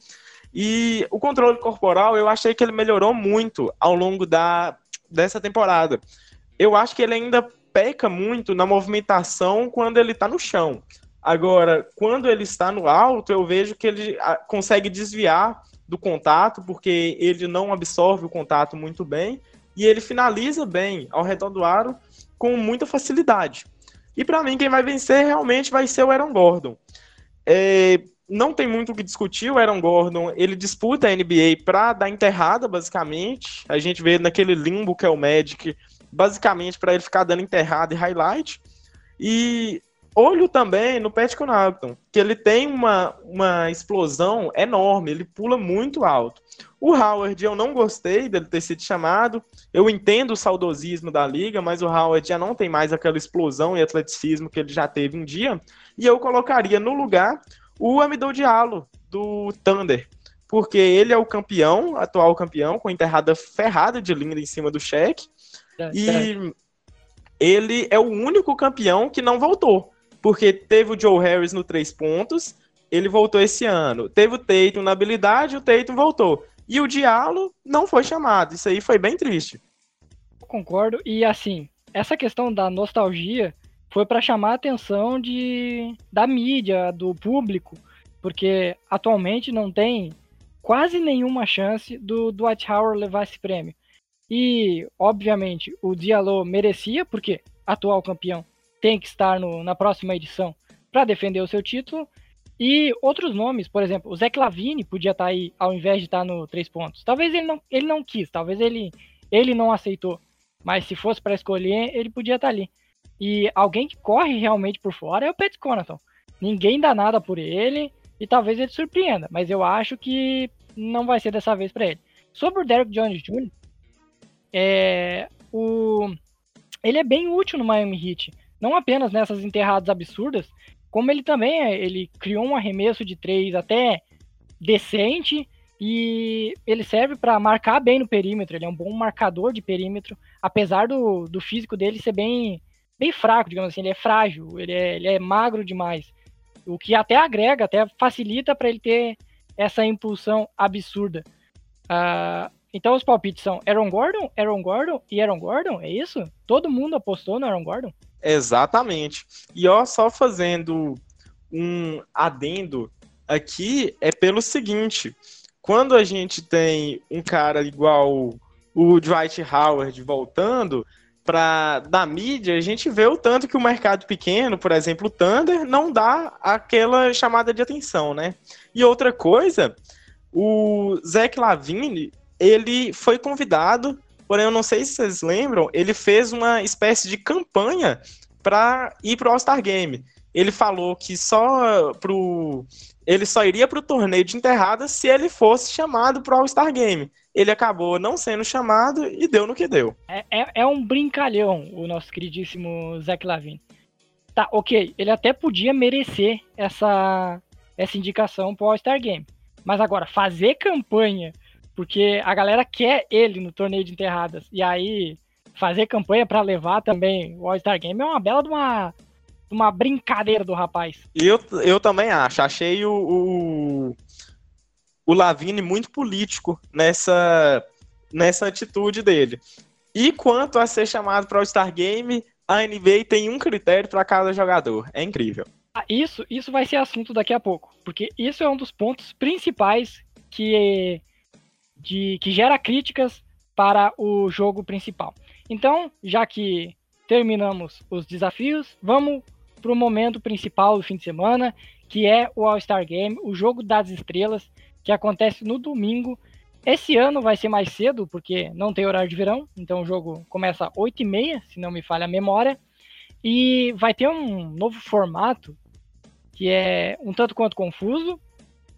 E o controle corporal, eu achei que ele melhorou muito ao longo da, dessa temporada. Eu acho que ele ainda peca muito na movimentação quando ele está no chão. Agora, quando ele está no alto, eu vejo que ele ah, consegue desviar do contato, porque ele não absorve o contato muito bem e ele finaliza bem ao redor do aro com muita facilidade. E para mim, quem vai vencer realmente vai ser o Aaron Gordon. É, não tem muito o que discutir. O Aaron Gordon, ele disputa a NBA para dar enterrada, basicamente. A gente vê naquele limbo que é o Magic, basicamente para ele ficar dando enterrada e highlight. E olho também no Pat Connaughton, que ele tem uma, uma explosão enorme, ele pula muito alto. O Howard, eu não gostei dele ter sido chamado. Eu entendo o saudosismo da liga, mas o Howard já não tem mais aquela explosão e atleticismo que ele já teve um dia. E eu colocaria no lugar o Amidou Diallo, do Thunder. Porque ele é o campeão, atual campeão, com enterrada ferrada de linda em cima do cheque. É, e é. ele é o único campeão que não voltou. Porque teve o Joe Harris no três pontos, ele voltou esse ano. Teve o Tatum na habilidade, o Tatum voltou. E o Diallo não foi chamado. Isso aí foi bem triste. Concordo. E assim, essa questão da nostalgia foi para chamar a atenção de, da mídia, do público, porque atualmente não tem quase nenhuma chance do Dwight Howard levar esse prêmio. E, obviamente, o Diallo merecia, porque atual campeão tem que estar no, na próxima edição para defender o seu título. E outros nomes, por exemplo, o Zach Lavine podia estar tá aí ao invés de estar tá no três pontos. Talvez ele não, ele não quis, talvez ele, ele não aceitou. Mas se fosse para escolher, ele podia estar tá ali. E alguém que corre realmente por fora é o Pat Connaughton. Ninguém dá nada por ele e talvez ele surpreenda, mas eu acho que não vai ser dessa vez para ele. Sobre o Derek Jones Jr., é, o, ele é bem útil no Miami Heat, não apenas nessas enterradas absurdas, como ele também é, ele criou um arremesso de três até decente e ele serve para marcar bem no perímetro. Ele é um bom marcador de perímetro, apesar do, do físico dele ser bem, bem fraco, digamos assim. Ele é frágil, ele é, ele é magro demais. O que até agrega, até facilita para ele ter essa impulsão absurda. Uh, então os palpites são Aaron Gordon, Aaron Gordon e Aaron Gordon, é isso? Todo mundo apostou no Aaron Gordon? Exatamente. E ó, só fazendo um adendo aqui, é pelo seguinte: quando a gente tem um cara igual o Dwight Howard voltando, para da mídia, a gente vê o tanto que o mercado pequeno, por exemplo, o Thunder, não dá aquela chamada de atenção, né? E outra coisa, o Zach Lavine, ele foi convidado Porém, eu não sei se vocês lembram, ele fez uma espécie de campanha para ir pro All-Star Game. Ele falou que só pro ele só iria para o torneio de enterradas se ele fosse chamado para o All-Star Game. Ele acabou não sendo chamado e deu no que deu. É, é, é um brincalhão o nosso queridíssimo Zach Lavine. Tá, ok, ele até podia merecer essa, essa indicação para o All-Star Game. Mas agora, fazer campanha porque a galera quer ele no torneio de enterradas. E aí, fazer campanha para levar também o All-Star Game é uma bela de uma, uma brincadeira do rapaz. Eu, eu também acho. Achei o, o, o Lavine muito político nessa, nessa atitude dele. E quanto a ser chamado para o All-Star Game, a NBA tem um critério para cada jogador. É incrível. Ah, isso, isso vai ser assunto daqui a pouco, porque isso é um dos pontos principais que de que gera críticas para o jogo principal. Então, já que terminamos os desafios, vamos para o momento principal do fim de semana, que é o All-Star Game, o jogo das estrelas, que acontece no domingo. Esse ano vai ser mais cedo, porque não tem horário de verão, então o jogo começa às 8h30, se não me falha a memória. E vai ter um novo formato que é um tanto quanto confuso.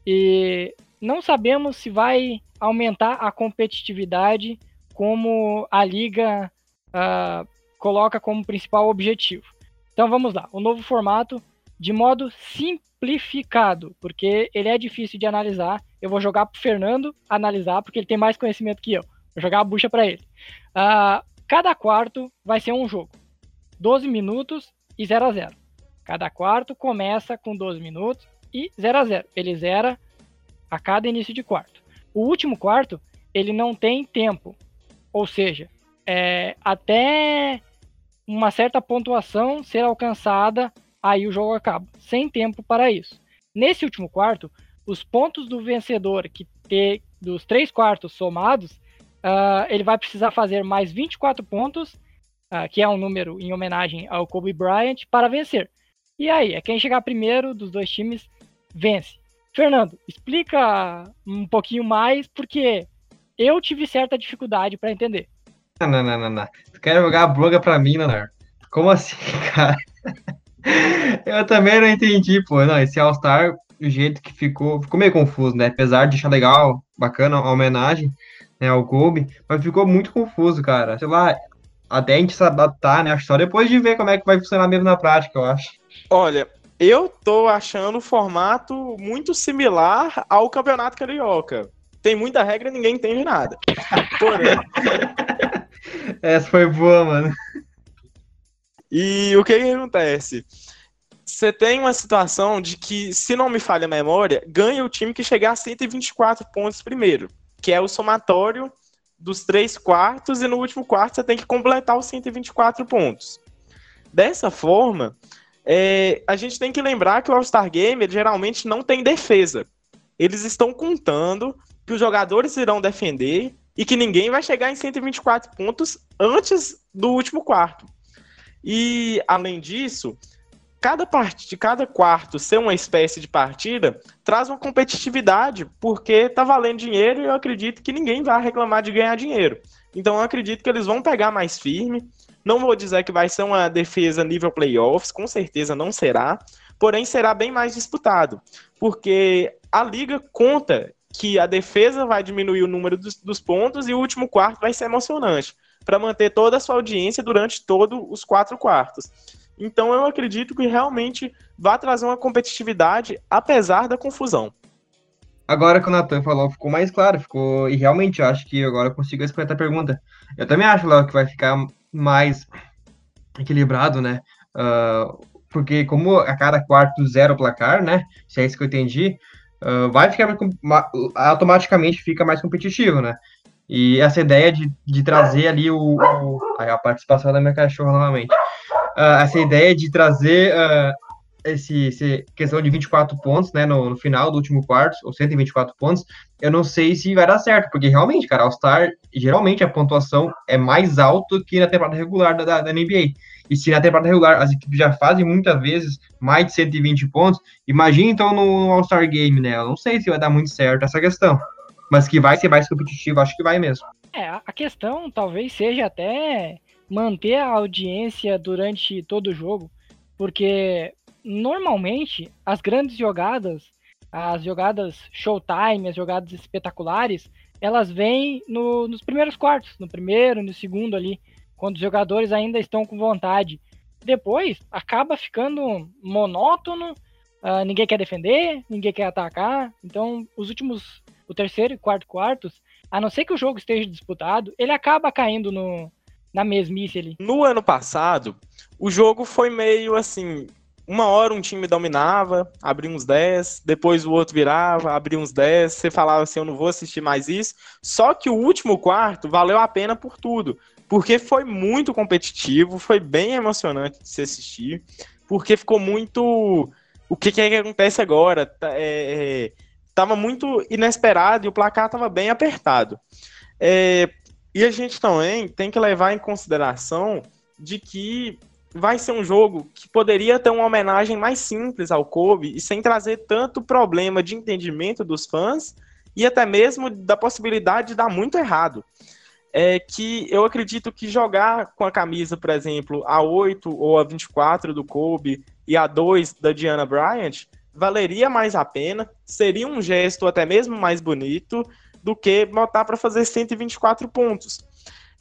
E não sabemos se vai aumentar a competitividade como a liga uh, coloca como principal objetivo. Então vamos lá, o novo formato de modo simplificado, porque ele é difícil de analisar. Eu vou jogar para Fernando analisar, porque ele tem mais conhecimento que eu. Vou jogar a bucha para ele. Uh, cada quarto vai ser um jogo. 12 minutos e 0 a 0 Cada quarto começa com 12 minutos e 0 a 0 Ele zera a cada início de quarto. O último quarto, ele não tem tempo. Ou seja, é, até uma certa pontuação ser alcançada, aí o jogo acaba. Sem tempo para isso. Nesse último quarto, os pontos do vencedor que ter dos três quartos somados, uh, ele vai precisar fazer mais 24 pontos, uh, que é um número em homenagem ao Kobe Bryant, para vencer. E aí, é quem chegar primeiro dos dois times vence. Fernando, explica um pouquinho mais, porque eu tive certa dificuldade para entender. Não, não, não, não. Tu quer jogar a bloga pra mim, Leonardo? Como assim, cara? Eu também não entendi, pô. Não, esse All-Star, o jeito que ficou, ficou meio confuso, né? Apesar de achar legal, bacana a homenagem né, ao Kobe, mas ficou muito confuso, cara. Sei lá, até a gente se adaptar, né? Acho só depois de ver como é que vai funcionar mesmo na prática, eu acho. Olha, eu tô achando o formato muito similar ao Campeonato Carioca. Tem muita regra e ninguém entende nada. Porém... Essa foi boa, mano. E o que, que acontece? Você tem uma situação de que, se não me falha a memória, ganha o time que chegar a 124 pontos primeiro, que é o somatório dos três quartos, e no último quarto você tem que completar os 124 pontos. Dessa forma, é, a gente tem que lembrar que o All-Star Game geralmente não tem defesa. Eles estão contando que os jogadores irão defender e que ninguém vai chegar em 124 pontos antes do último quarto. E, além disso, cada parte, cada quarto ser uma espécie de partida traz uma competitividade, porque tá valendo dinheiro e eu acredito que ninguém vai reclamar de ganhar dinheiro. Então eu acredito que eles vão pegar mais firme. Não vou dizer que vai ser uma defesa nível playoffs, com certeza não será, porém será bem mais disputado, porque a liga conta que a defesa vai diminuir o número dos, dos pontos e o último quarto vai ser emocionante para manter toda a sua audiência durante todos os quatro quartos. Então eu acredito que realmente vai trazer uma competitividade, apesar da confusão. Agora que o Natan falou, ficou mais claro, ficou. E realmente eu acho que agora eu consigo responder a pergunta. Eu também acho, Léo, que vai ficar mais equilibrado, né? Uh, porque como a cada quarto zero placar, né? Se é isso que eu entendi, uh, vai ficar automaticamente fica mais competitivo, né? E essa ideia de, de trazer ali o, o a participação da minha cachorra novamente. Uh, essa ideia de trazer uh, esse, esse, questão de 24 pontos, né, no, no, final do último quarto, ou 124 pontos, eu não sei se vai dar certo, porque realmente, cara, All-Star, geralmente a pontuação é mais alta que na temporada regular da, da, NBA. E se na temporada regular as equipes já fazem muitas vezes mais de 120 pontos, imagina então no All-Star Game, né? Eu não sei se vai dar muito certo essa questão mas que vai ser mais competitivo, acho que vai mesmo. É, a questão talvez seja até manter a audiência durante todo o jogo, porque normalmente as grandes jogadas, as jogadas showtime, as jogadas espetaculares, elas vêm no, nos primeiros quartos, no primeiro, no segundo ali, quando os jogadores ainda estão com vontade. Depois acaba ficando monótono, uh, ninguém quer defender, ninguém quer atacar. Então, os últimos o terceiro e quarto quartos, a não ser que o jogo esteja disputado, ele acaba caindo no, na mesmice ali. No ano passado, o jogo foi meio assim. Uma hora um time dominava, abria uns 10, depois o outro virava, abria uns 10, você falava assim, eu não vou assistir mais isso. Só que o último quarto valeu a pena por tudo, porque foi muito competitivo, foi bem emocionante de se assistir, porque ficou muito... O que, que é que acontece agora? Tá, é, é estava muito inesperado e o placar estava bem apertado. É, e a gente também tem que levar em consideração de que vai ser um jogo que poderia ter uma homenagem mais simples ao Kobe e sem trazer tanto problema de entendimento dos fãs e até mesmo da possibilidade de dar muito errado. É que eu acredito que jogar com a camisa, por exemplo, a 8 ou a 24 do Kobe e a 2 da Diana Bryant valeria mais a pena, seria um gesto até mesmo mais bonito do que botar para fazer 124 pontos.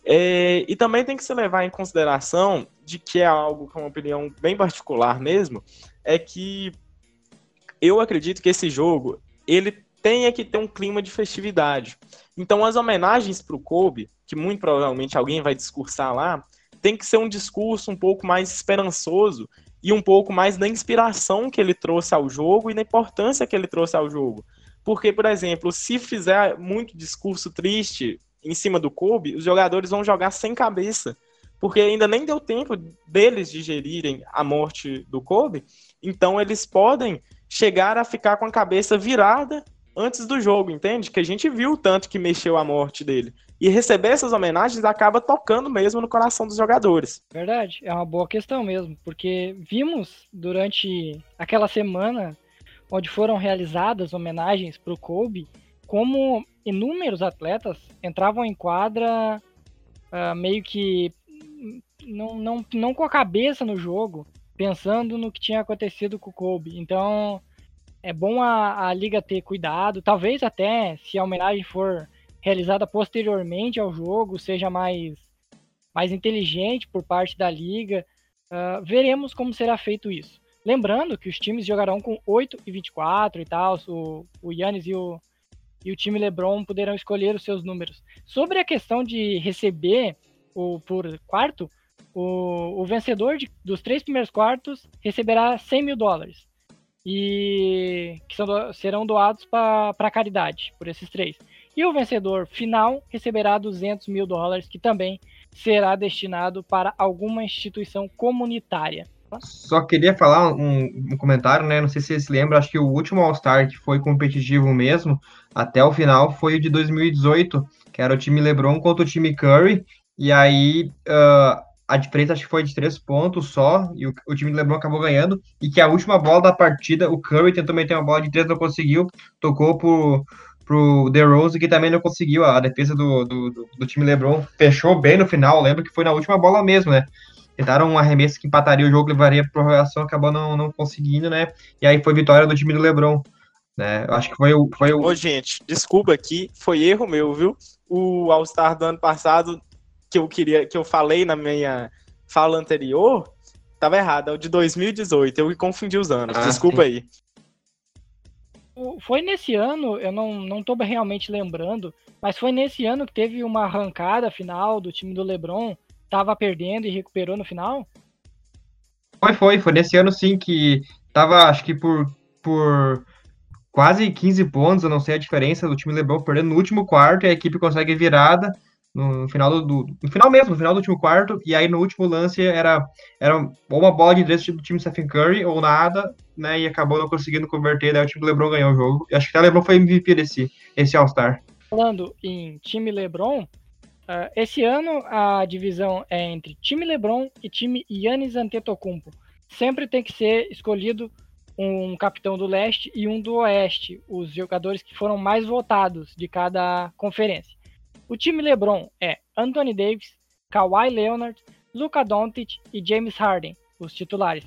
É, e também tem que se levar em consideração de que é algo com uma opinião bem particular mesmo, é que eu acredito que esse jogo ele tenha que ter um clima de festividade. Então as homenagens para o Kobe, que muito provavelmente alguém vai discursar lá, tem que ser um discurso um pouco mais esperançoso e um pouco mais da inspiração que ele trouxe ao jogo e da importância que ele trouxe ao jogo. Porque, por exemplo, se fizer muito discurso triste em cima do Kobe, os jogadores vão jogar sem cabeça. Porque ainda nem deu tempo deles digerirem a morte do Kobe, então eles podem chegar a ficar com a cabeça virada antes do jogo, entende? Que a gente viu o tanto que mexeu a morte dele. E receber essas homenagens acaba tocando mesmo no coração dos jogadores. Verdade, é uma boa questão mesmo, porque vimos durante aquela semana onde foram realizadas homenagens para o Kobe, como inúmeros atletas entravam em quadra uh, meio que não, não, não com a cabeça no jogo, pensando no que tinha acontecido com o Kobe. Então, é bom a, a liga ter cuidado. Talvez até, se a homenagem for realizada posteriormente ao jogo, seja mais, mais inteligente por parte da liga. Uh, veremos como será feito isso. Lembrando que os times jogarão com 8 e 24 e tal, o, o Yannis e o, e o time LeBron poderão escolher os seus números. Sobre a questão de receber o, por quarto, o, o vencedor de, dos três primeiros quartos receberá 100 mil dólares. E que são, serão doados para caridade, por esses três. E o vencedor final receberá 200 mil dólares, que também será destinado para alguma instituição comunitária. Só queria falar um, um, comentário, né? Não sei se vocês lembram, acho que o último All-Star que foi competitivo mesmo, até o final, foi o de 2018, que era o time LeBron contra o time Curry. E aí uh, a diferença acho que foi de três pontos só, e o, o time do LeBron acabou ganhando. E que a última bola da partida, o Curry tentou meter uma bola de três, não conseguiu, tocou por pro DeRozan, que também não conseguiu. A defesa do, do, do, time LeBron fechou bem no final. Lembro que foi na última bola mesmo, né? Tentaram um arremesso que empataria o jogo, levaria para prorrogação, acabou não, não conseguindo, né? E aí foi vitória do time do LeBron. Né? Eu acho que foi o, foi o. Ô, gente, desculpa aqui, foi erro meu, viu? O All-Star do ano passado, que eu queria, que eu falei na minha fala anterior, tava errado, é o de 2018. Eu confundi os anos. Ah, desculpa sim. aí foi nesse ano, eu não, não tô realmente lembrando, mas foi nesse ano que teve uma arrancada final do time do LeBron, tava perdendo e recuperou no final? Foi, foi, foi nesse ano sim que tava, acho que por, por quase 15 pontos, eu não sei a diferença do time LeBron perdendo no último quarto e a equipe consegue virada no final do, do, no final mesmo, no final do último quarto, e aí no último lance era, era uma bola de três do time Stephen Curry ou nada, né, e acabou não conseguindo converter, daí o time LeBron ganhou o jogo. Acho que o LeBron foi MVP desse esse All-Star. Falando em time LeBron, uh, esse ano a divisão é entre time LeBron e time Yannis Antetokounmpo. Sempre tem que ser escolhido um capitão do leste e um do oeste, os jogadores que foram mais votados de cada conferência. O time LeBron é Anthony Davis, Kawhi Leonard, Luka Doncic e James Harden, os titulares.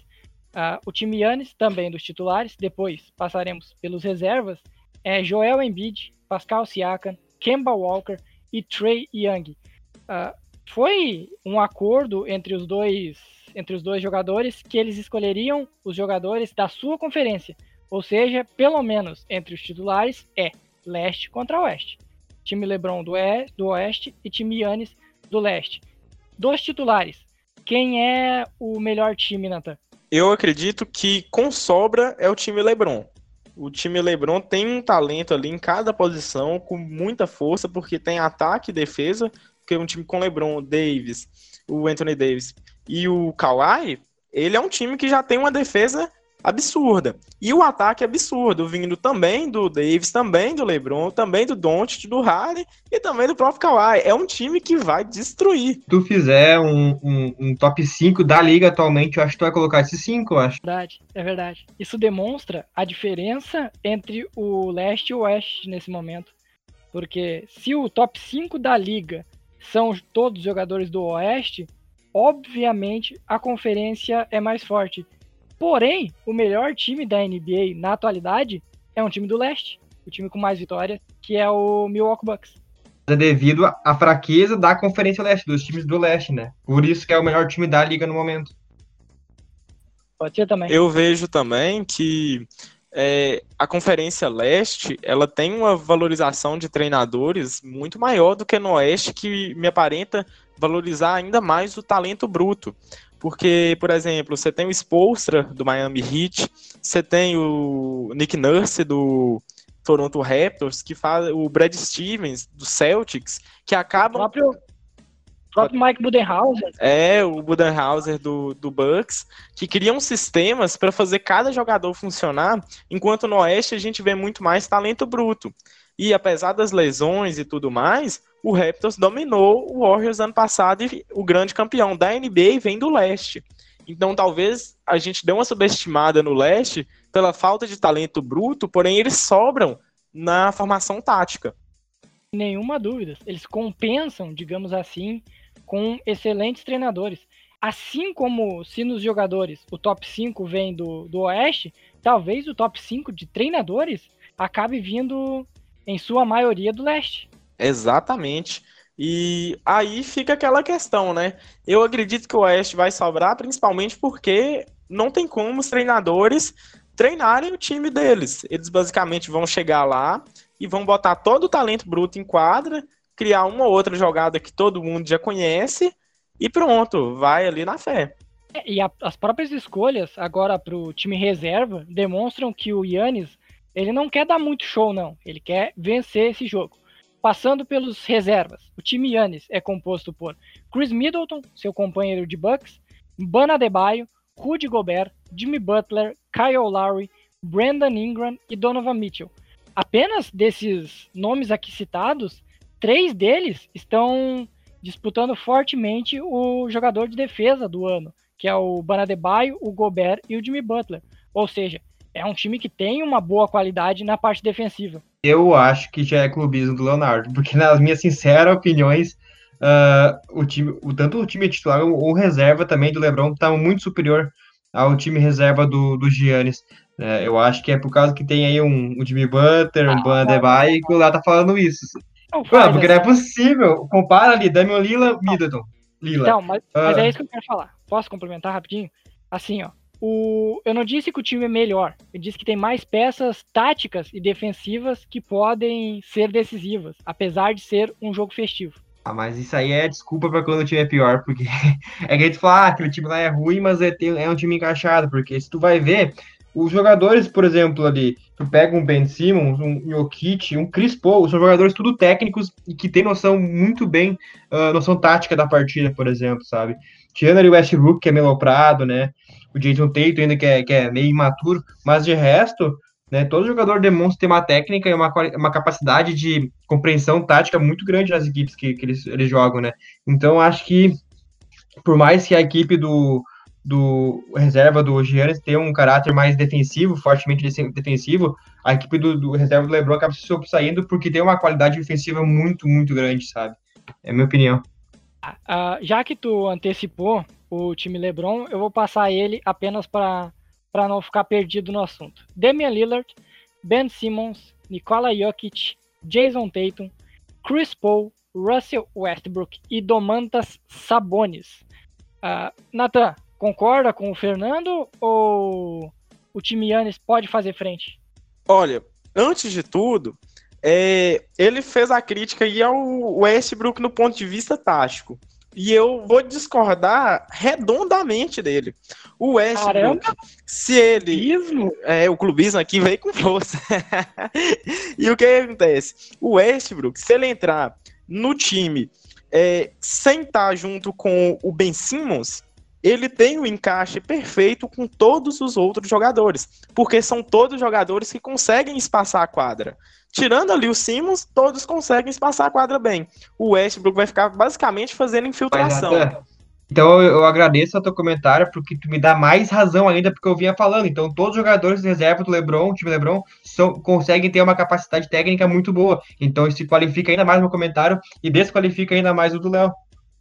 Uh, o time Yannis, também dos titulares, depois passaremos pelos reservas, é Joel Embiid, Pascal Siakam, Kemba Walker e Trey Young. Uh, foi um acordo entre os dois entre os dois jogadores que eles escolheriam os jogadores da sua conferência, ou seja, pelo menos entre os titulares é leste contra oeste time LeBron do, e, do Oeste e time Yannis do Leste. Dos titulares, quem é o melhor time, Nathan? Eu acredito que com sobra é o time LeBron. O time LeBron tem um talento ali em cada posição com muita força, porque tem ataque e defesa, porque um time com LeBron, Davis, o Anthony Davis e o Kawhi, ele é um time que já tem uma defesa absurda. E o ataque absurdo, vindo também do Davis, também do LeBron, também do Doncic, do Harden e também do próprio Kawhi. É um time que vai destruir. Se tu fizer um, um, um top 5 da liga atualmente, eu acho que tu vai colocar esses 5, eu acho. Verdade, é verdade. Isso demonstra a diferença entre o leste e o oeste nesse momento. Porque se o top 5 da liga são todos jogadores do oeste, obviamente a conferência é mais forte. Porém, o melhor time da NBA na atualidade é um time do leste, o time com mais vitórias, que é o Milwaukee Bucks. É devido à fraqueza da Conferência Leste, dos times do leste, né? Por isso que é o melhor time da liga no momento. Pode ser também. Eu vejo também que é, a Conferência Leste ela tem uma valorização de treinadores muito maior do que no Oeste, que me aparenta valorizar ainda mais o talento bruto. Porque, por exemplo, você tem o Spolstra do Miami Heat, você tem o Nick Nurse do Toronto Raptors, que faz o Brad Stevens do Celtics, que acabam. O próprio, o próprio Mike Budenhauser. É, o Budenhauser do, do Bucks, que criam sistemas para fazer cada jogador funcionar, enquanto no Oeste a gente vê muito mais talento bruto. E apesar das lesões e tudo mais, o Raptors dominou o Warriors ano passado e o grande campeão da NBA vem do leste. Então talvez a gente dê uma subestimada no leste pela falta de talento bruto, porém eles sobram na formação tática. Nenhuma dúvida. Eles compensam, digamos assim, com excelentes treinadores. assim como se nos jogadores o top 5 vem do, do Oeste, talvez o top 5 de treinadores acabe vindo, em sua maioria, do Leste. Exatamente. E aí fica aquela questão, né? Eu acredito que o Oeste vai sobrar, principalmente porque não tem como os treinadores treinarem o time deles. Eles basicamente vão chegar lá e vão botar todo o talento bruto em quadra, criar uma ou outra jogada que todo mundo já conhece e pronto, vai ali na fé. É, e a, as próprias escolhas agora para o time reserva demonstram que o Yannis ele não quer dar muito show, não. Ele quer vencer esse jogo. Passando pelos reservas, o time Yannis é composto por Chris Middleton, seu companheiro de Bucks, Bana Debaio, Rudy Gobert, Jimmy Butler, Kyle Lowry, Brandon Ingram e Donovan Mitchell. Apenas desses nomes aqui citados, três deles estão disputando fortemente o jogador de defesa do ano, que é o Banadebaio, o Gobert e o Jimmy Butler. Ou seja, é um time que tem uma boa qualidade na parte defensiva. Eu acho que já é clubismo do Leonardo, porque nas minhas sinceras opiniões, uh, o time, o, tanto o time titular ou reserva também do LeBron estava muito superior ao time reserva do, do Giannis. É, eu acho que é por causa que tem aí um, um Jimmy Butler, um ah, Banadebaio, e que o Léo tá falando isso. Não, faz, porque não é possível. Compara ali, Damian Lila, Middleton. Lila. Então, mas, uh... mas, é isso que eu quero falar. Posso complementar rapidinho? Assim, ó. O, eu não disse que o time é melhor. Eu disse que tem mais peças táticas e defensivas que podem ser decisivas, apesar de ser um jogo festivo. Ah, mas isso aí é desculpa para quando o time é pior, porque é que a gente fala, ah, aquele time lá é ruim, mas é, é um time encaixado, porque se tu vai ver, os jogadores, por exemplo, ali, tu pega um Ben Simmons, um Jokic, um Chris Paul, são jogadores tudo técnicos e que tem noção muito bem, uh, noção tática da partida, por exemplo, sabe? Tirando ali o Westbrook, que é meloprado, né? O Jason Tatum ainda que é, que é meio imaturo, mas de resto, né, todo jogador demonstra ter uma técnica e uma, uma capacidade de compreensão tática muito grande nas equipes que, que eles, eles jogam, né? Então, acho que, por mais que a equipe do, do reserva do Giannis ter um caráter mais defensivo, fortemente defensivo, a equipe do, do reserva do LeBron acaba se sobressaindo porque tem uma qualidade defensiva muito, muito grande, sabe? É a minha opinião. Uh, já que tu antecipou o time LeBron, eu vou passar ele apenas para não ficar perdido no assunto. Damian Lillard, Ben Simmons, Nikola Jokic, Jason Tatum, Chris Paul, Russell Westbrook e Domantas Sabonis. Uh, Nathan, concorda com o Fernando ou o time Yannis pode fazer frente? Olha, antes de tudo, é, ele fez a crítica aí ao Westbrook no ponto de vista tático. E eu vou discordar redondamente dele. O Westbrook, Caramba. se ele. Clubismo? É, o clubismo aqui veio com força. e o que acontece? O Westbrook, se ele entrar no time é, sem estar junto com o Ben Simmons, ele tem o um encaixe perfeito com todos os outros jogadores, porque são todos jogadores que conseguem espaçar a quadra. Tirando ali o Simmons, todos conseguem espaçar a quadra bem. O Westbrook vai ficar basicamente fazendo infiltração. Então eu agradeço o teu comentário, porque tu me dá mais razão ainda, porque eu vinha falando. Então, todos os jogadores de reserva do Lebron, time Lebron, são, conseguem ter uma capacidade técnica muito boa. Então, isso qualifica ainda mais meu comentário e desqualifica ainda mais o do Léo.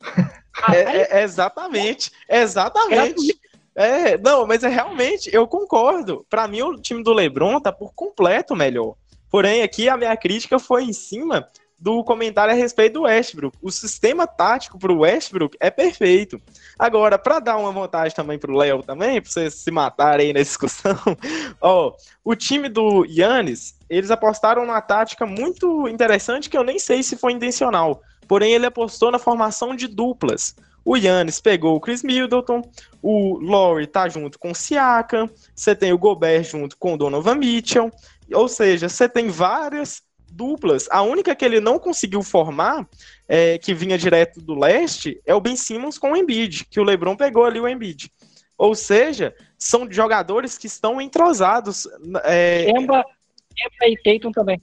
É, é, exatamente, exatamente. É, não, mas é realmente, eu concordo. Para mim, o time do LeBron tá por completo melhor. Porém, aqui a minha crítica foi em cima do comentário a respeito do Westbrook. O sistema tático para o Westbrook é perfeito. Agora, para dar uma vantagem também para o Léo também, para vocês se matarem aí na discussão, ó, o time do Yannis, eles apostaram numa tática muito interessante que eu nem sei se foi intencional. Porém, ele apostou na formação de duplas. O Yannis pegou o Chris Middleton, o Laurie tá junto com o Siakam, você tem o Gobert junto com o Donovan Mitchell, ou seja, você tem várias duplas. A única que ele não conseguiu formar, é, que vinha direto do leste, é o Ben Simmons com o Embiid, que o LeBron pegou ali o Embiid. Ou seja, são jogadores que estão entrosados. É... Emba, Emba e Tatum também.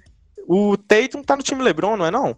O Tatum tá no time LeBron, não é não?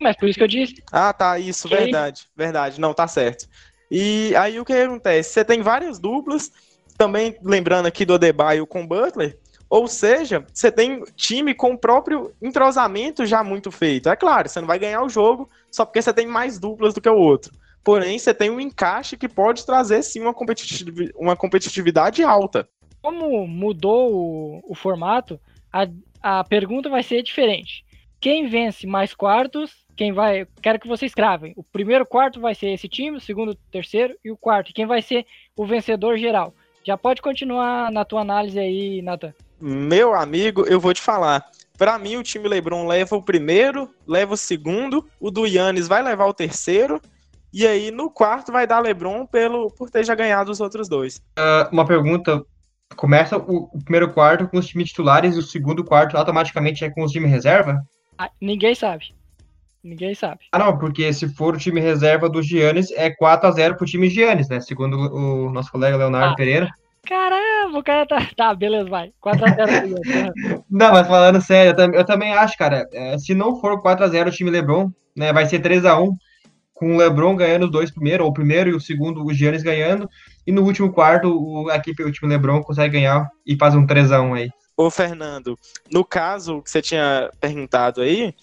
Mas por isso que eu disse. Ah, tá, isso, que verdade, verdade. Não, tá certo. E aí o que acontece? Você tem várias duplas, também lembrando aqui do Adebayo com Butler, ou seja, você tem time com o próprio entrosamento já muito feito. É claro, você não vai ganhar o jogo só porque você tem mais duplas do que o outro. porém você tem um encaixe que pode trazer sim uma competitividade alta. Como mudou o, o formato, a, a pergunta vai ser diferente. Quem vence mais quartos, quem vai. Quero que vocês cravem. O primeiro quarto vai ser esse time, o segundo, terceiro e o quarto. Quem vai ser o vencedor geral? Já pode continuar na tua análise aí, Nathan. Meu amigo, eu vou te falar. Para mim, o time LeBron leva o primeiro, leva o segundo, o do Yannis vai levar o terceiro, e aí no quarto vai dar LeBron pelo, por ter já ganhado os outros dois. Uh, uma pergunta: começa o, o, primeiro quarto com os times titulares e o segundo quarto automaticamente é com os times reserva? Ah, ninguém sabe. Ninguém sabe. Ah, não, porque se for o time reserva do Giannis, é 4 a 0 pro time Giannis, né? Segundo o nosso colega Leonardo ah, Pereira. Caramba, o cara tá. Tá, beleza, vai. 4x0. não, mas falando sério, eu, eu também acho, cara, é, se não for 4x0 o time Lebron, né, vai ser 3x1, com o Lebron ganhando os dois primeiros, ou o primeiro e o segundo, o Giannis ganhando, e no último quarto, o, a equipe, o time Lebron consegue ganhar e faz um 3x1 aí. Ô, Fernando, no caso que você tinha perguntado aí,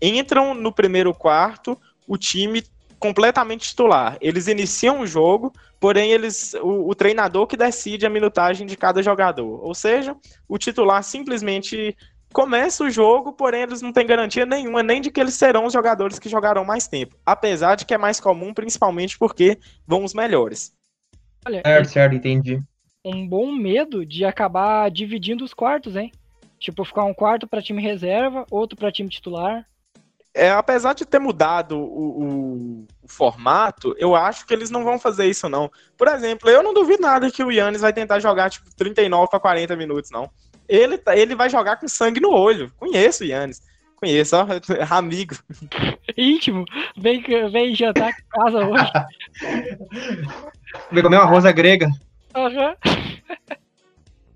entram no primeiro quarto o time completamente titular. Eles iniciam o jogo, porém eles o, o, treinador que decide a minutagem de cada jogador. Ou seja, o titular simplesmente começa o jogo, porém eles não têm garantia nenhuma nem de que eles serão os jogadores que jogarão mais tempo. Apesar de que é mais comum, principalmente porque vão os melhores. Olha, certo, certo, entendi. Um bom medo de acabar dividindo os quartos, hein? Tipo, ficar um quarto para time reserva, outro para time titular é, apesar de ter mudado o, o, o, formato, eu acho que eles não vão fazer isso, não. Por exemplo, eu não duvido nada que o Yannis vai tentar jogar, tipo, 39 para 40 minutos, não. Ele, tá, ele vai jogar com sangue no olho. Conheço o Yannis. Conheço, ó, amigo. Íntimo. Vem, vem jantar em casa hoje. Vem comer uma rosa grega. Aham.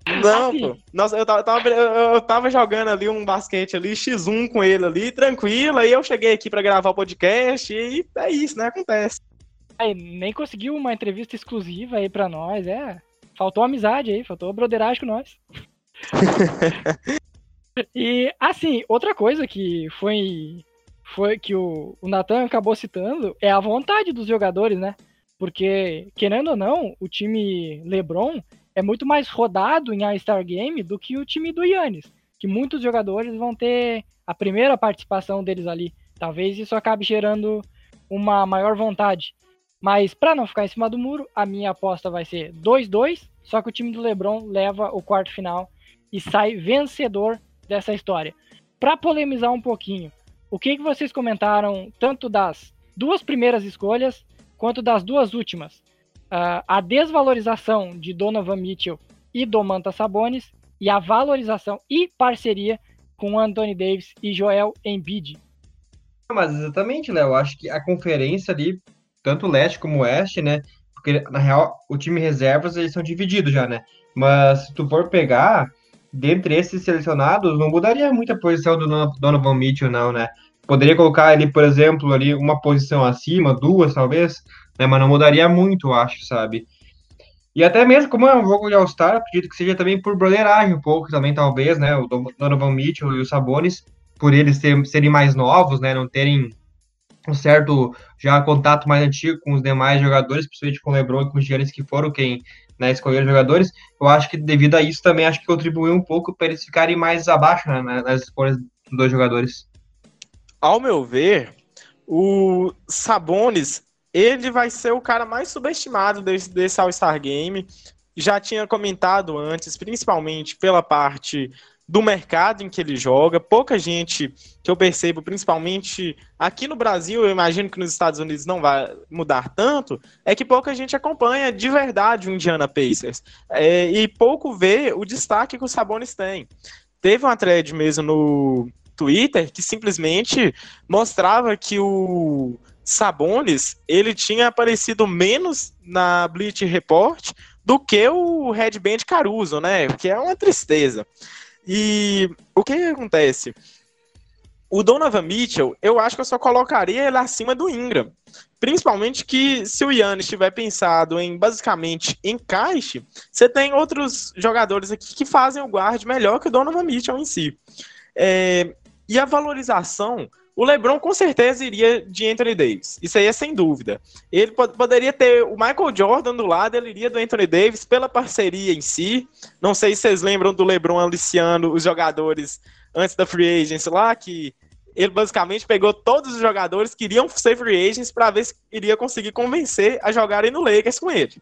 Uhum. Não, assim. pô. Nossa, eu tava, eu, tava, eu tava jogando ali um basquete ali, X1 com ele ali, tranquilo. Aí eu cheguei aqui para gravar o podcast e é isso, né? Acontece. Aí, nem conseguiu uma entrevista exclusiva aí pra nós, é. Faltou amizade aí, faltou broderagem com nós. e, assim, outra coisa que foi, foi que o, o Nathan acabou citando é a vontade dos jogadores, né? Porque, querendo ou não, o time LeBron é muito mais rodado em All-Star Game do que o time do Yannis, que muitos jogadores vão ter a primeira participação deles ali. Talvez isso acabe gerando uma maior vontade. Mas para não ficar em cima do muro, a minha aposta vai ser 2-2, só que o time do LeBron leva o quarto final e sai vencedor dessa história. Para polemizar um pouquinho, o que, que vocês comentaram tanto das duas primeiras escolhas quanto das duas últimas? uh, a desvalorização de Donovan Mitchell e Domantas Sabonis e a valorização e parceria com Anthony Davis e Joel Embiid. Mas exatamente, Léo. Eu acho que a conferência ali, tanto leste como oeste, né? Porque, na real, o time reservas, eles são divididos já, né? Mas se tu for pegar, dentre esses selecionados, não mudaria muita posição do Donovan Mitchell, não, né? Poderia colocar ali, por exemplo, ali uma posição acima, duas, talvez, né? Mas não mudaria muito, acho, sabe? E até mesmo como é um jogo de All-Star, acredito que seja também por broderagem um pouco, também talvez, né? O Donovan Mitchell e os Sabonis, por eles ser, serem mais novos, né? Não terem um certo já contato mais antigo com os demais jogadores, principalmente com o LeBron e com os Giannis que foram quem né, escolheram jogadores. Eu acho que devido a isso também acho que contribuiu um pouco para eles ficarem mais abaixo né, nas escolhas dos dois jogadores. Ao meu ver, o Sabonis ele vai ser o cara mais subestimado desse, desse All-Star Game. Já tinha comentado antes, principalmente pela parte do mercado em que ele joga. Pouca gente que eu percebo, principalmente aqui no Brasil, eu imagino que nos Estados Unidos não vai mudar tanto, é que pouca gente acompanha de verdade o Indiana Pacers. É, e pouco vê o destaque que o Sabonis tem. Teve uma thread mesmo no Twitter que simplesmente mostrava que o Sabonis, ele tinha aparecido menos na Bleach Report do que o Red Band Caruso, né? Que é uma tristeza. E o que, que acontece? O Donovan Mitchell, eu acho que eu só colocaria ele acima do Ingram. Principalmente que se o Yannis tiver pensado em basicamente encaixe, você tem outros jogadores aqui que fazem o guard melhor que o Donovan Mitchell em si. É, e a valorização o LeBron com certeza iria de Anthony Davis. Isso aí é sem dúvida. Ele poderia ter o Michael Jordan do lado, ele iria do Anthony Davis pela parceria em si. Não sei se vocês lembram do LeBron aliciando os jogadores antes da free agency lá, que ele basicamente pegou todos os jogadores que iriam ser free agents para ver se iria conseguir convencer a jogarem no Lakers com ele.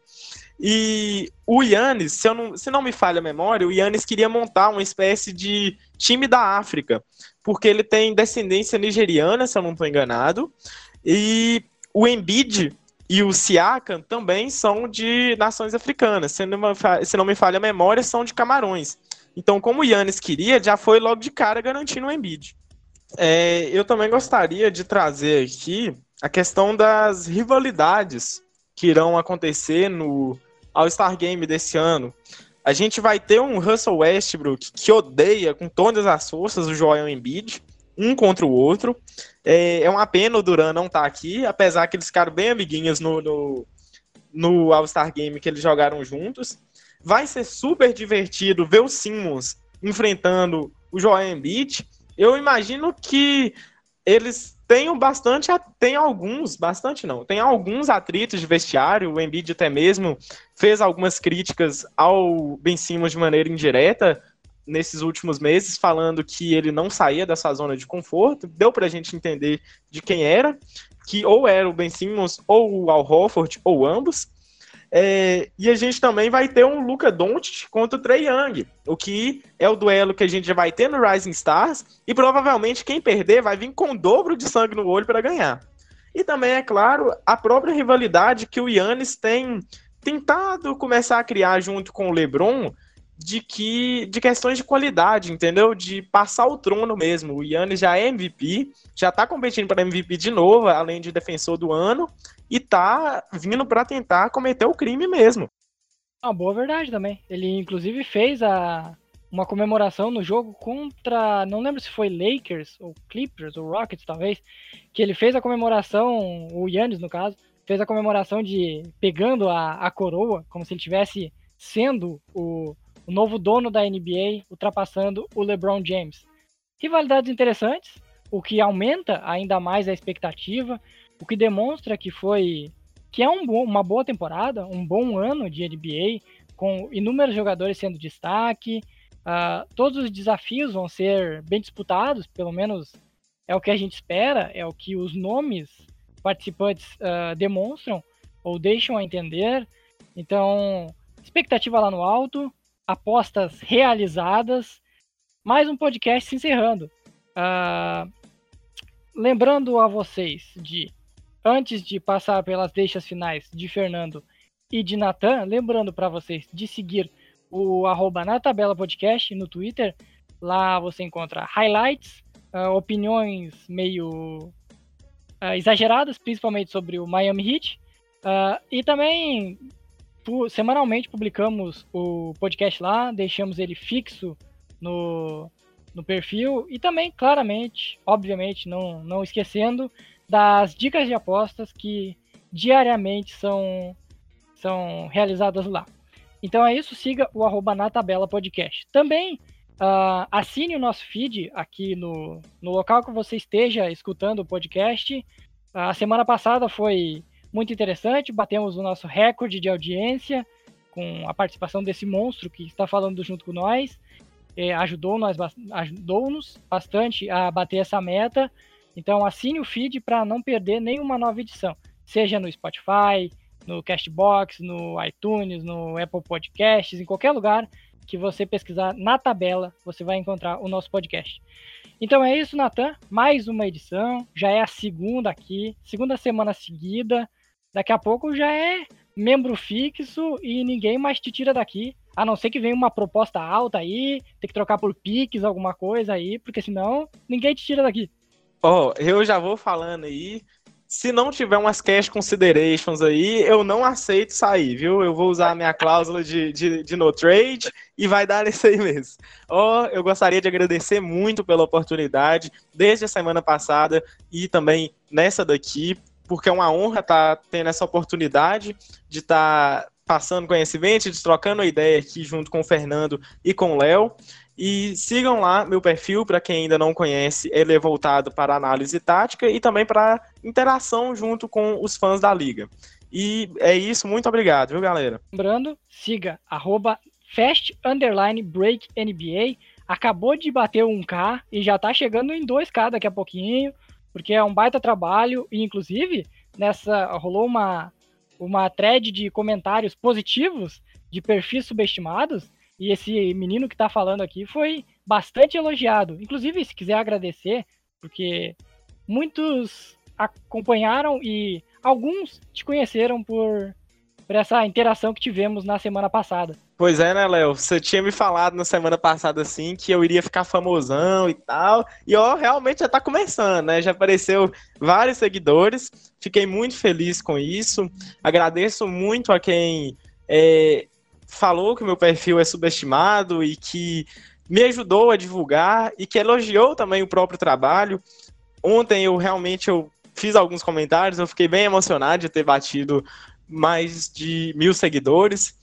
E o Yannis, se, não, se não me falha a memória, o Yannis queria montar uma espécie de time da África, porque ele tem descendência nigeriana, se eu não estou enganado, e o Embiid e o Siakam também são de nações africanas, se não, se não me falha a memória, são de Camarões. Então, como o Yannis queria, já foi logo de cara garantindo o Embiid. É, eu também gostaria de trazer aqui a questão das rivalidades que irão acontecer no All-Star Game desse ano, a gente vai ter um Russell Westbrook que odeia com todas as forças o Joel Embiid, um contra o outro. É, é uma pena o Duran não estar tá aqui, apesar que eles ficaram bem amiguinhos no, no, no All-Star Game que eles jogaram juntos. Vai ser super divertido ver o Simmons enfrentando o Joel Embiid. Eu imagino que eles tenho bastante, tem alguns, bastante não, tem alguns atritos de vestiário, o Embiid até mesmo fez algumas críticas ao Ben Simmons de maneira indireta nesses últimos meses, falando que ele não saía dessa zona de conforto, deu pra gente entender de quem era, que ou era o Ben Simmons ou o Al Horford, ou ambos, é, e a gente também vai ter um Luca Doncic contra o Trey Young, o que é o duelo que a gente já vai ter no Rising Stars, e provavelmente quem perder vai vir com o dobro de sangue no olho para ganhar. E também, é claro, a própria rivalidade que o Yannis tem tentado começar a criar junto com o LeBron, de que de questões de qualidade, entendeu? De passar o trono mesmo. O Yannis já é MVP, já tá competindo para MVP de novo, além de defensor do ano, e tá vindo para tentar cometer o crime mesmo. Uma boa verdade também. Ele inclusive fez a uma comemoração no jogo contra, não lembro se foi Lakers ou Clippers ou Rockets talvez, que ele fez a comemoração, o Yannis no caso, fez a comemoração de pegando a, a coroa, como se ele tivesse sendo o, o novo dono da NBA, ultrapassando o LeBron James. Rivalidades interessantes, o que aumenta ainda mais a expectativa o que demonstra que foi que é um uma boa temporada, um bom ano de NBA, com inúmeros jogadores sendo destaque. Uh, todos os desafios vão ser bem disputados, pelo menos é o que a gente espera, é o que os nomes participantes uh, demonstram ou deixam a entender. Então, expectativa lá no alto, apostas realizadas, mais um podcast se encerrando. Uh, lembrando a vocês de Antes de passar pelas deixas finais de Fernando e de Natan, lembrando para vocês de seguir o arroba na tabela podcast no Twitter. Lá você encontra highlights, uh, opiniões meio uh, exageradas, principalmente sobre o Miami Heat. Uh, e também semanalmente publicamos o podcast lá, deixamos ele fixo no, no perfil e também, claramente, obviamente, não, não esquecendo, das dicas de apostas que diariamente são, são realizadas lá. Então é isso, siga o arroba na tabela podcast. Também uh, assine o nosso feed aqui no, no local que você esteja escutando o podcast. A semana passada foi muito interessante, batemos o nosso recorde de audiência com a participação desse monstro que está falando junto com nós. É, ajudou-nos ajudou bastante a bater essa meta. Então assine o feed para não perder nenhuma nova edição, seja no Spotify, no Castbox, no iTunes, no Apple Podcasts, em qualquer lugar que você pesquisar na tabela, você vai encontrar o nosso podcast. Então é isso, Natan. Mais uma edição. Já é a segunda aqui, segunda semana seguida. Daqui a pouco já é membro fixo e ninguém mais te tira daqui. A não ser que venha uma proposta alta aí, tem que trocar por Pix, alguma coisa aí, porque senão ninguém te tira daqui. Ó, oh, eu já vou falando aí. Se não tiver umas cash considerations aí, eu não aceito sair, viu? Eu vou usar a minha cláusula de, de, de no trade e vai dar isso aí mesmo. Ó, oh, eu gostaria de agradecer muito pela oportunidade, desde a semana passada e também nessa daqui, porque é uma honra estar tá tendo essa oportunidade de estar tá passando conhecimento, de trocando ideia aqui junto com o Fernando e com o Léo. E sigam lá meu perfil, para quem ainda não conhece, ele é voltado para análise tática e também para interação junto com os fãs da liga. E é isso, muito obrigado, viu, galera? Lembrando, siga arroba fast underline break NBA. Acabou de bater um K e já tá chegando em 2K daqui a pouquinho, porque é um baita trabalho. E inclusive, nessa rolou uma, uma thread de comentários positivos de perfis subestimados. E esse menino que tá falando aqui foi bastante elogiado. Inclusive, se quiser agradecer, porque muitos acompanharam e alguns te conheceram por, por essa interação que tivemos na semana passada. Pois é, né, Léo? Você tinha me falado na semana passada assim que eu iria ficar famosão e tal. E ó, realmente já tá começando, né? Já apareceu vários seguidores. Fiquei muito feliz com isso. Agradeço muito a quem é, falou que meu perfil é subestimado e que me ajudou a divulgar e que elogiou também o próprio trabalho. Ontem eu realmente eu fiz alguns comentários, eu fiquei bem emocionado de ter batido mais de mil seguidores.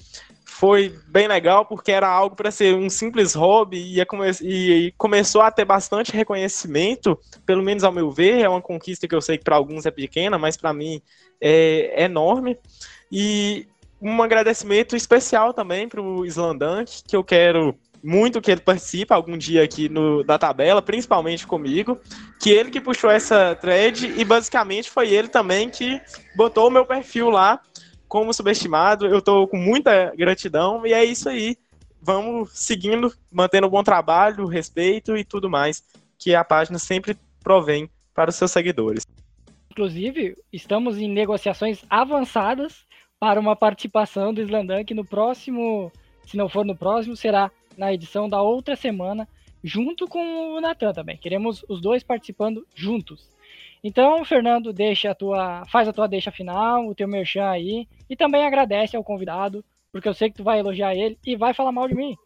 Foi bem legal porque era algo para ser um simples hobby e, come e, começou a ter bastante reconhecimento, pelo menos ao meu ver. É uma conquista que eu sei que para alguns é pequena, mas para mim é, enorme. E um agradecimento especial também para o Slandunk, que eu quero muito que ele participe algum dia aqui no, da tabela, principalmente comigo, que ele que puxou essa thread e basicamente foi ele também que botou o meu perfil lá como subestimado. Eu estou com muita gratidão e é isso aí. Vamos seguindo, mantendo um bom trabalho, respeito e tudo mais que a página sempre provém para os seus seguidores. Inclusive, estamos em negociações avançadas para uma participação do Slandunk no próximo, se não for no próximo, será na edição da outra semana, junto com o Natan também. Queremos os dois participando juntos. Então, Fernando, deixa a tua, faz a tua deixa final, o teu merchan aí, e também agradece ao convidado, porque eu sei que tu vai elogiar ele e vai falar mal de mim.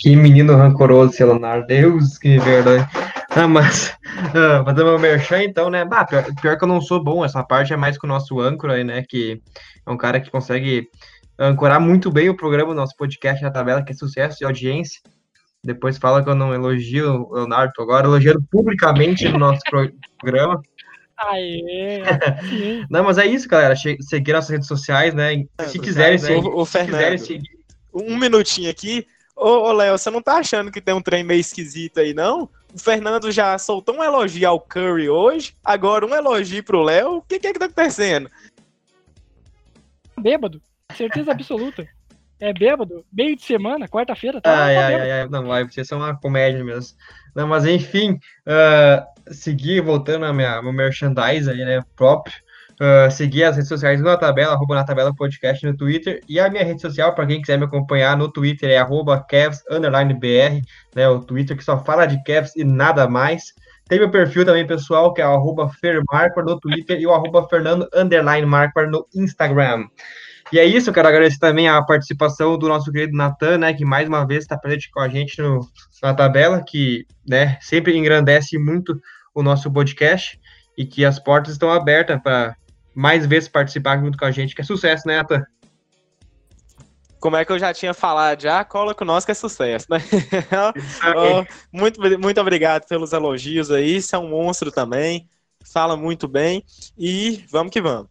Que menino rancoroso, Leonardo. Deus, que verdade. Ah, mas uh, fazer meu merchan, então, né? Bah, pior, pior, que eu não sou bom, essa parte é mais com o nosso âncora aí, né? Que é um cara que consegue ancorar muito bem o programa, nosso podcast na tabela, que é sucesso de audiência. Depois fala que eu não elogio o Leonardo, agora elogiando publicamente no nosso programa. Aê! não, mas é isso, galera. Seguir nossas redes sociais, né? Se quiserem, seguir, o, o se quiserem seguir. Um minutinho aqui. Ô, ô Léo, você não tá achando que tem um trem meio esquisito aí, não? O Fernando já soltou um elogio ao Curry hoje, agora um elogio pro Léo. O que, que é que tá acontecendo? Bêbado. Certeza absoluta. É bêbado, meio de semana, quarta-feira, tá? Ai, tá ai, ai, ai, não, vai ser uma comédia mesmo. Não, mas enfim, uh, seguir, voltando a minha, meu merchandise aí, né, próprio, uh, seguir as redes sociais na tabela, arroba na tabela podcast no Twitter, e a minha rede social, para quem quiser me acompanhar no Twitter, é arroba né, o Twitter que só fala de Cavs e nada mais. Tem meu perfil também, pessoal, que é o Fermarquar no Twitter e o arroba Fernando Underline Marquar no Instagram. E é isso, quero agradecer também a participação do nosso querido Natan, né, que mais uma vez está presente com a gente no, na tabela, que né, sempre engrandece muito o nosso podcast e que as portas estão abertas para mais vezes participar junto com a gente, que é sucesso, né, Natan? Como é que eu já tinha falado, já cola com nós que é sucesso, né? oh, muito, muito obrigado pelos elogios aí, você é um monstro também, fala muito bem e vamos que vamos.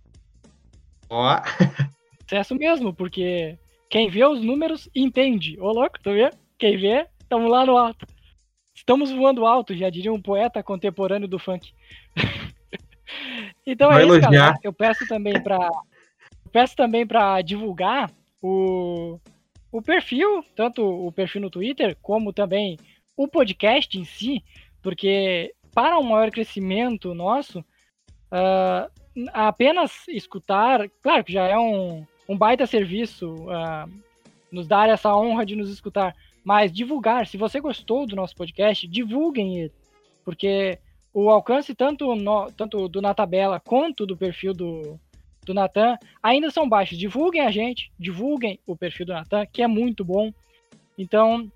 Ó. sucesso mesmo, porque quem vê os números entende. Ô louco, tu vê? Quem vê, estamos lá no alto. Estamos voando alto, já diria um poeta contemporâneo do funk. então Vai é isso, galera. Eu peço também para peço também para divulgar o, o perfil, tanto o perfil no Twitter, como também o podcast em si, porque para um maior crescimento nosso, uh, apenas escutar, claro que já é um, um baita serviço uh, nos dar essa honra de nos escutar, mas divulgar. Se você gostou do nosso podcast, divulguem ele, porque o alcance tanto, no, tanto do Na Tabela quanto do perfil do, do Natan ainda são baixos. Divulguem a gente, divulguem o perfil do Natan, que é muito bom. Então,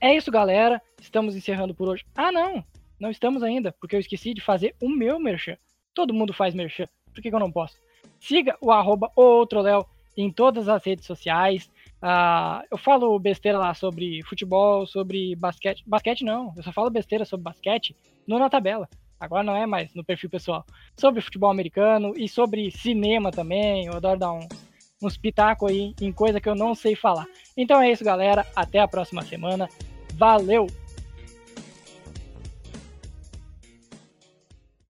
é isso, galera. Estamos encerrando por hoje. Ah, não! Não estamos ainda, porque eu esqueci de fazer o meu merchan. Todo mundo faz merchan. Por que, que eu não posso? Siga o arroba Outro Léo em todas as redes sociais. Uh, eu falo besteira lá sobre futebol, sobre basquete. Basquete não, eu só falo besteira sobre basquete no Na Tabela. Agora não é mais no perfil pessoal. Sobre futebol americano e sobre cinema também. Eu adoro dar um, uns pitacos aí em coisa que eu não sei falar. Então é isso, galera. Até a próxima semana. Valeu!